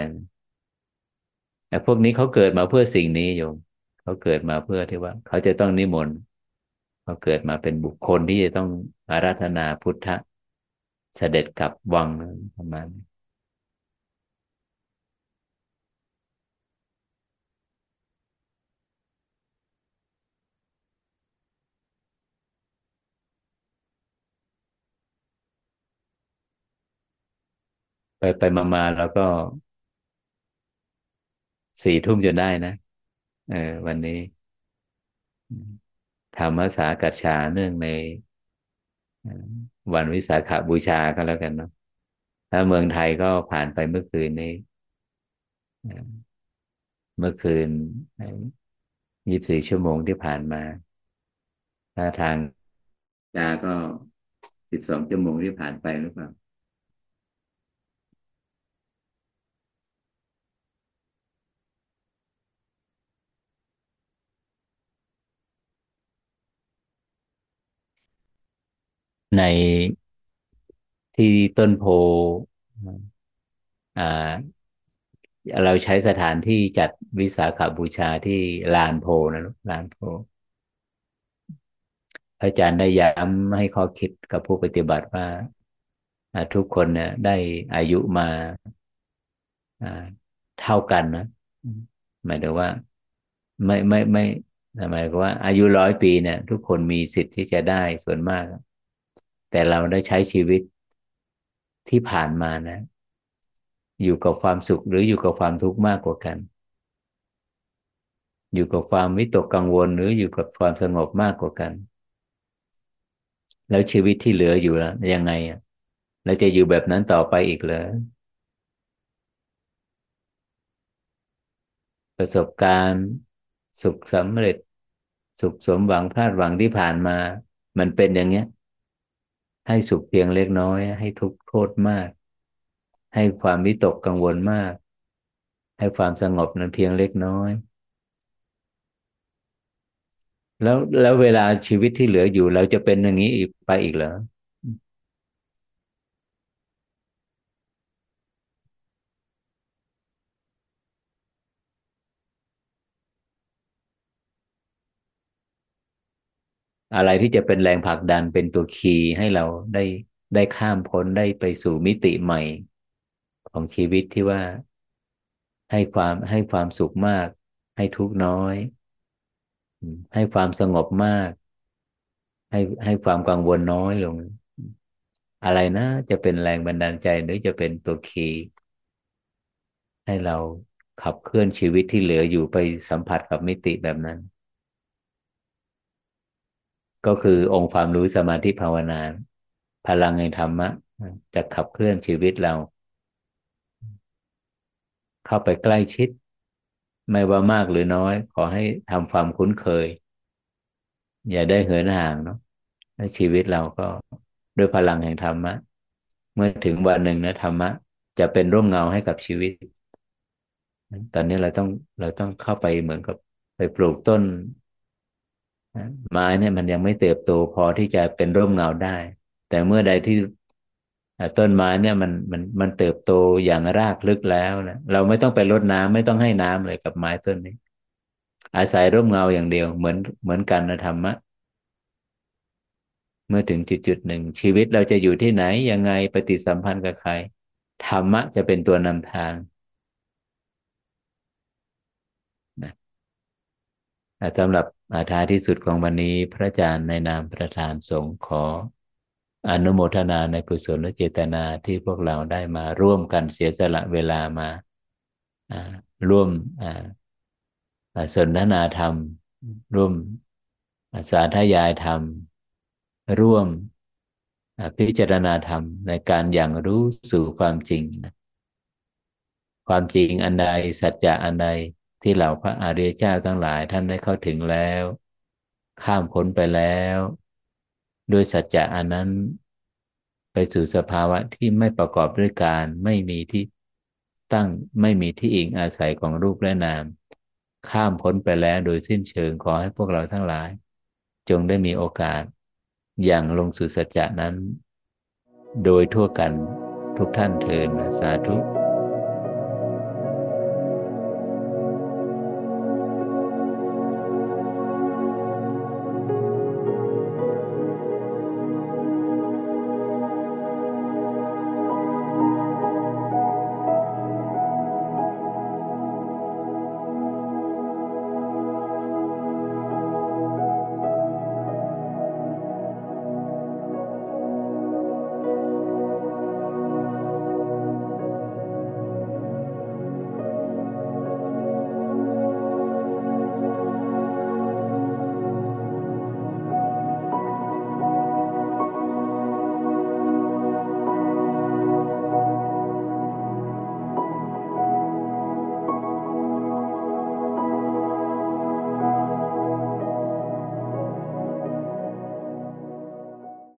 แต่พวกนี้เขาเกิดมาเพื่อสิ่งนี้โยมเขาเกิดมาเพื่อที่ว่า เขาจะต้องนิมนต์เขาเกิดมาเป็นบุคคลที่จะต้องอาราธนาพุทธเสด็จกลับวังประมาณนี้ ไปไปมามาแล้วก็สี่ทุ่มจนได้นะ เออ วันนี้ธรรมสากัจฉาเนื่องในวันวิสาขบูชาก็แล้วกันเนาะถ้าเมืองไทยก็ผ่านไปเมื่อคืนนี้ เมื่อคืนยี่สิบสี่ชั่วโมงที่ผ่านมา ถ้าทางจาก็สิบสองชั่วโมงที่ผ่านไปหรือเปล่า ในที่ต้นโพเราใช้สถานที่จัดวิสาขบูชาที่ลานโพนะลูกลานโพอาจารย์ได้ย้ำให้ข้อคิดกับผู้ปฏิบัติว่าทุกคนเนี่ยได้อายุมาเท่ากันนะหมายถึงว่า ไม่ไม่ไม่หมายถึงว่า อายุร้อยปีเนี่ย ทุกคนมีสิทธิ์ที่จะได้ส่วนมาก แต่เราได้ใช้ชีวิตที่ผ่านมานะ อยู่กับความสุขหรืออยู่กับความทุกข์มากกว่ากัน อยู่กับความวิตกกังวลหรืออยู่กับความสงบมากกว่ากัน แล้วชีวิตที่เหลืออยู่แล้วยังไงอะเราจะอยู่แบบนั้นต่อไปอีกเหรอประสบการณ์สุขสำเร็จ สุขสมหวังพลาดหวังที่ผ่านมา มันเป็นอย่างเนี้ย ให้สุขเพียงเล็กน้อย ให้ทุกข์โทษมาก ให้ความวิตกกังวลมาก ให้ความสงบนั้นเพียงเล็กน้อย แล้วแล้วเวลาชีวิตที่เหลืออยู่เราจะเป็นอย่างนี้อีกไปอีกเหรอ อะไรที่จะเป็นแรงผลักดันเป็นตัวคีย์ให้เราได้ได้ข้ามพ้นได้ไปสู่มิติใหม่ ของชีวิตที่ว่า ให้ความให้ความสุขมาก ให้ทุกน้อย ให้ความสงบมาก ให้ให้ความกังวลน้อยลง อะไรนะ จะเป็นแรงบันดาลใจหรือจะเป็นตัวคีย์ให้เราขับเคลื่อนชีวิตที่เหลืออยู่ไปสัมผัสกับมิติแบบนั้น ก็คือองค์ความรู้สมาธิภาวนา พลังในธรรมะจะขับเคลื่อนชีวิตเรา เข้าไปใกล้ชิด ไม่ว่ามากหรือน้อย ขอให้ทำความคุ้นเคย อย่าได้เหินห่างเนาะชีวิตเราก็ด้วยพลังแห่งธรรมะ เมื่อถึงวันหนึ่งนะธรรมะ จะเป็นร่มเงาให้กับชีวิต ตอนนี้เราต้องเราต้องเข้าไปเหมือนกับไปปลูกต้น ไม้เนี่ยมันยังไม่เติบโตพอที่จะเป็นร่มเงาได้ แต่เมื่อใดที่ต้นไม้เนี่ยมันมันมันเติบโตอย่างรากลึกแล้วนะเราไม่ต้องไปรดน้ำไม่ต้องให้น้ำเลยกับไม้ต้นนี้ อาศัยร่มเงาอย่างเดียวเหมือนเหมือนกันนะธรรมะเมื่อถึงจุดจุดหนึ่ง ชีวิตเราจะอยู่ที่ไหนยังไงปฏิสัมพันธ์กับใครธรรมะจะเป็นตัวนำทางนะสำหรับ อาท้ายที่สุดของวันนี้พระอาจารย์ในนามประธานสงฆ์ขอ อนุโมทนาในกุศลและเจตนาที่พวกเราได้มาร่วมกันเสียสละเวลามาร่วมสนทนาธรรม ร่วมสาธยายธรรม ร่วมพิจารณาธรรมในการอย่างรู้สู่ความจริงความจริงอันใดสัจจะอันใด ที่เหล่าพระอริยเจ้าทั้งหลายท่านได้เข้าถึงแล้ว ข้ามพ้นไปแล้วด้วยสัจจะอันนั้น ไปสู่สภาวะที่ไม่ประกอบด้วยการไม่มีที่ตั้งไม่มีที่อิงอาศัยของรูปและนาม ข้ามพ้นไปแล้วโดยสิ้นเชิงขอให้พวกเราทั้งหลาย จงได้มีโอกาส อย่างลงสู่สัจจะนั้น โดยทั่วกันทุกท่านเทินสาธุ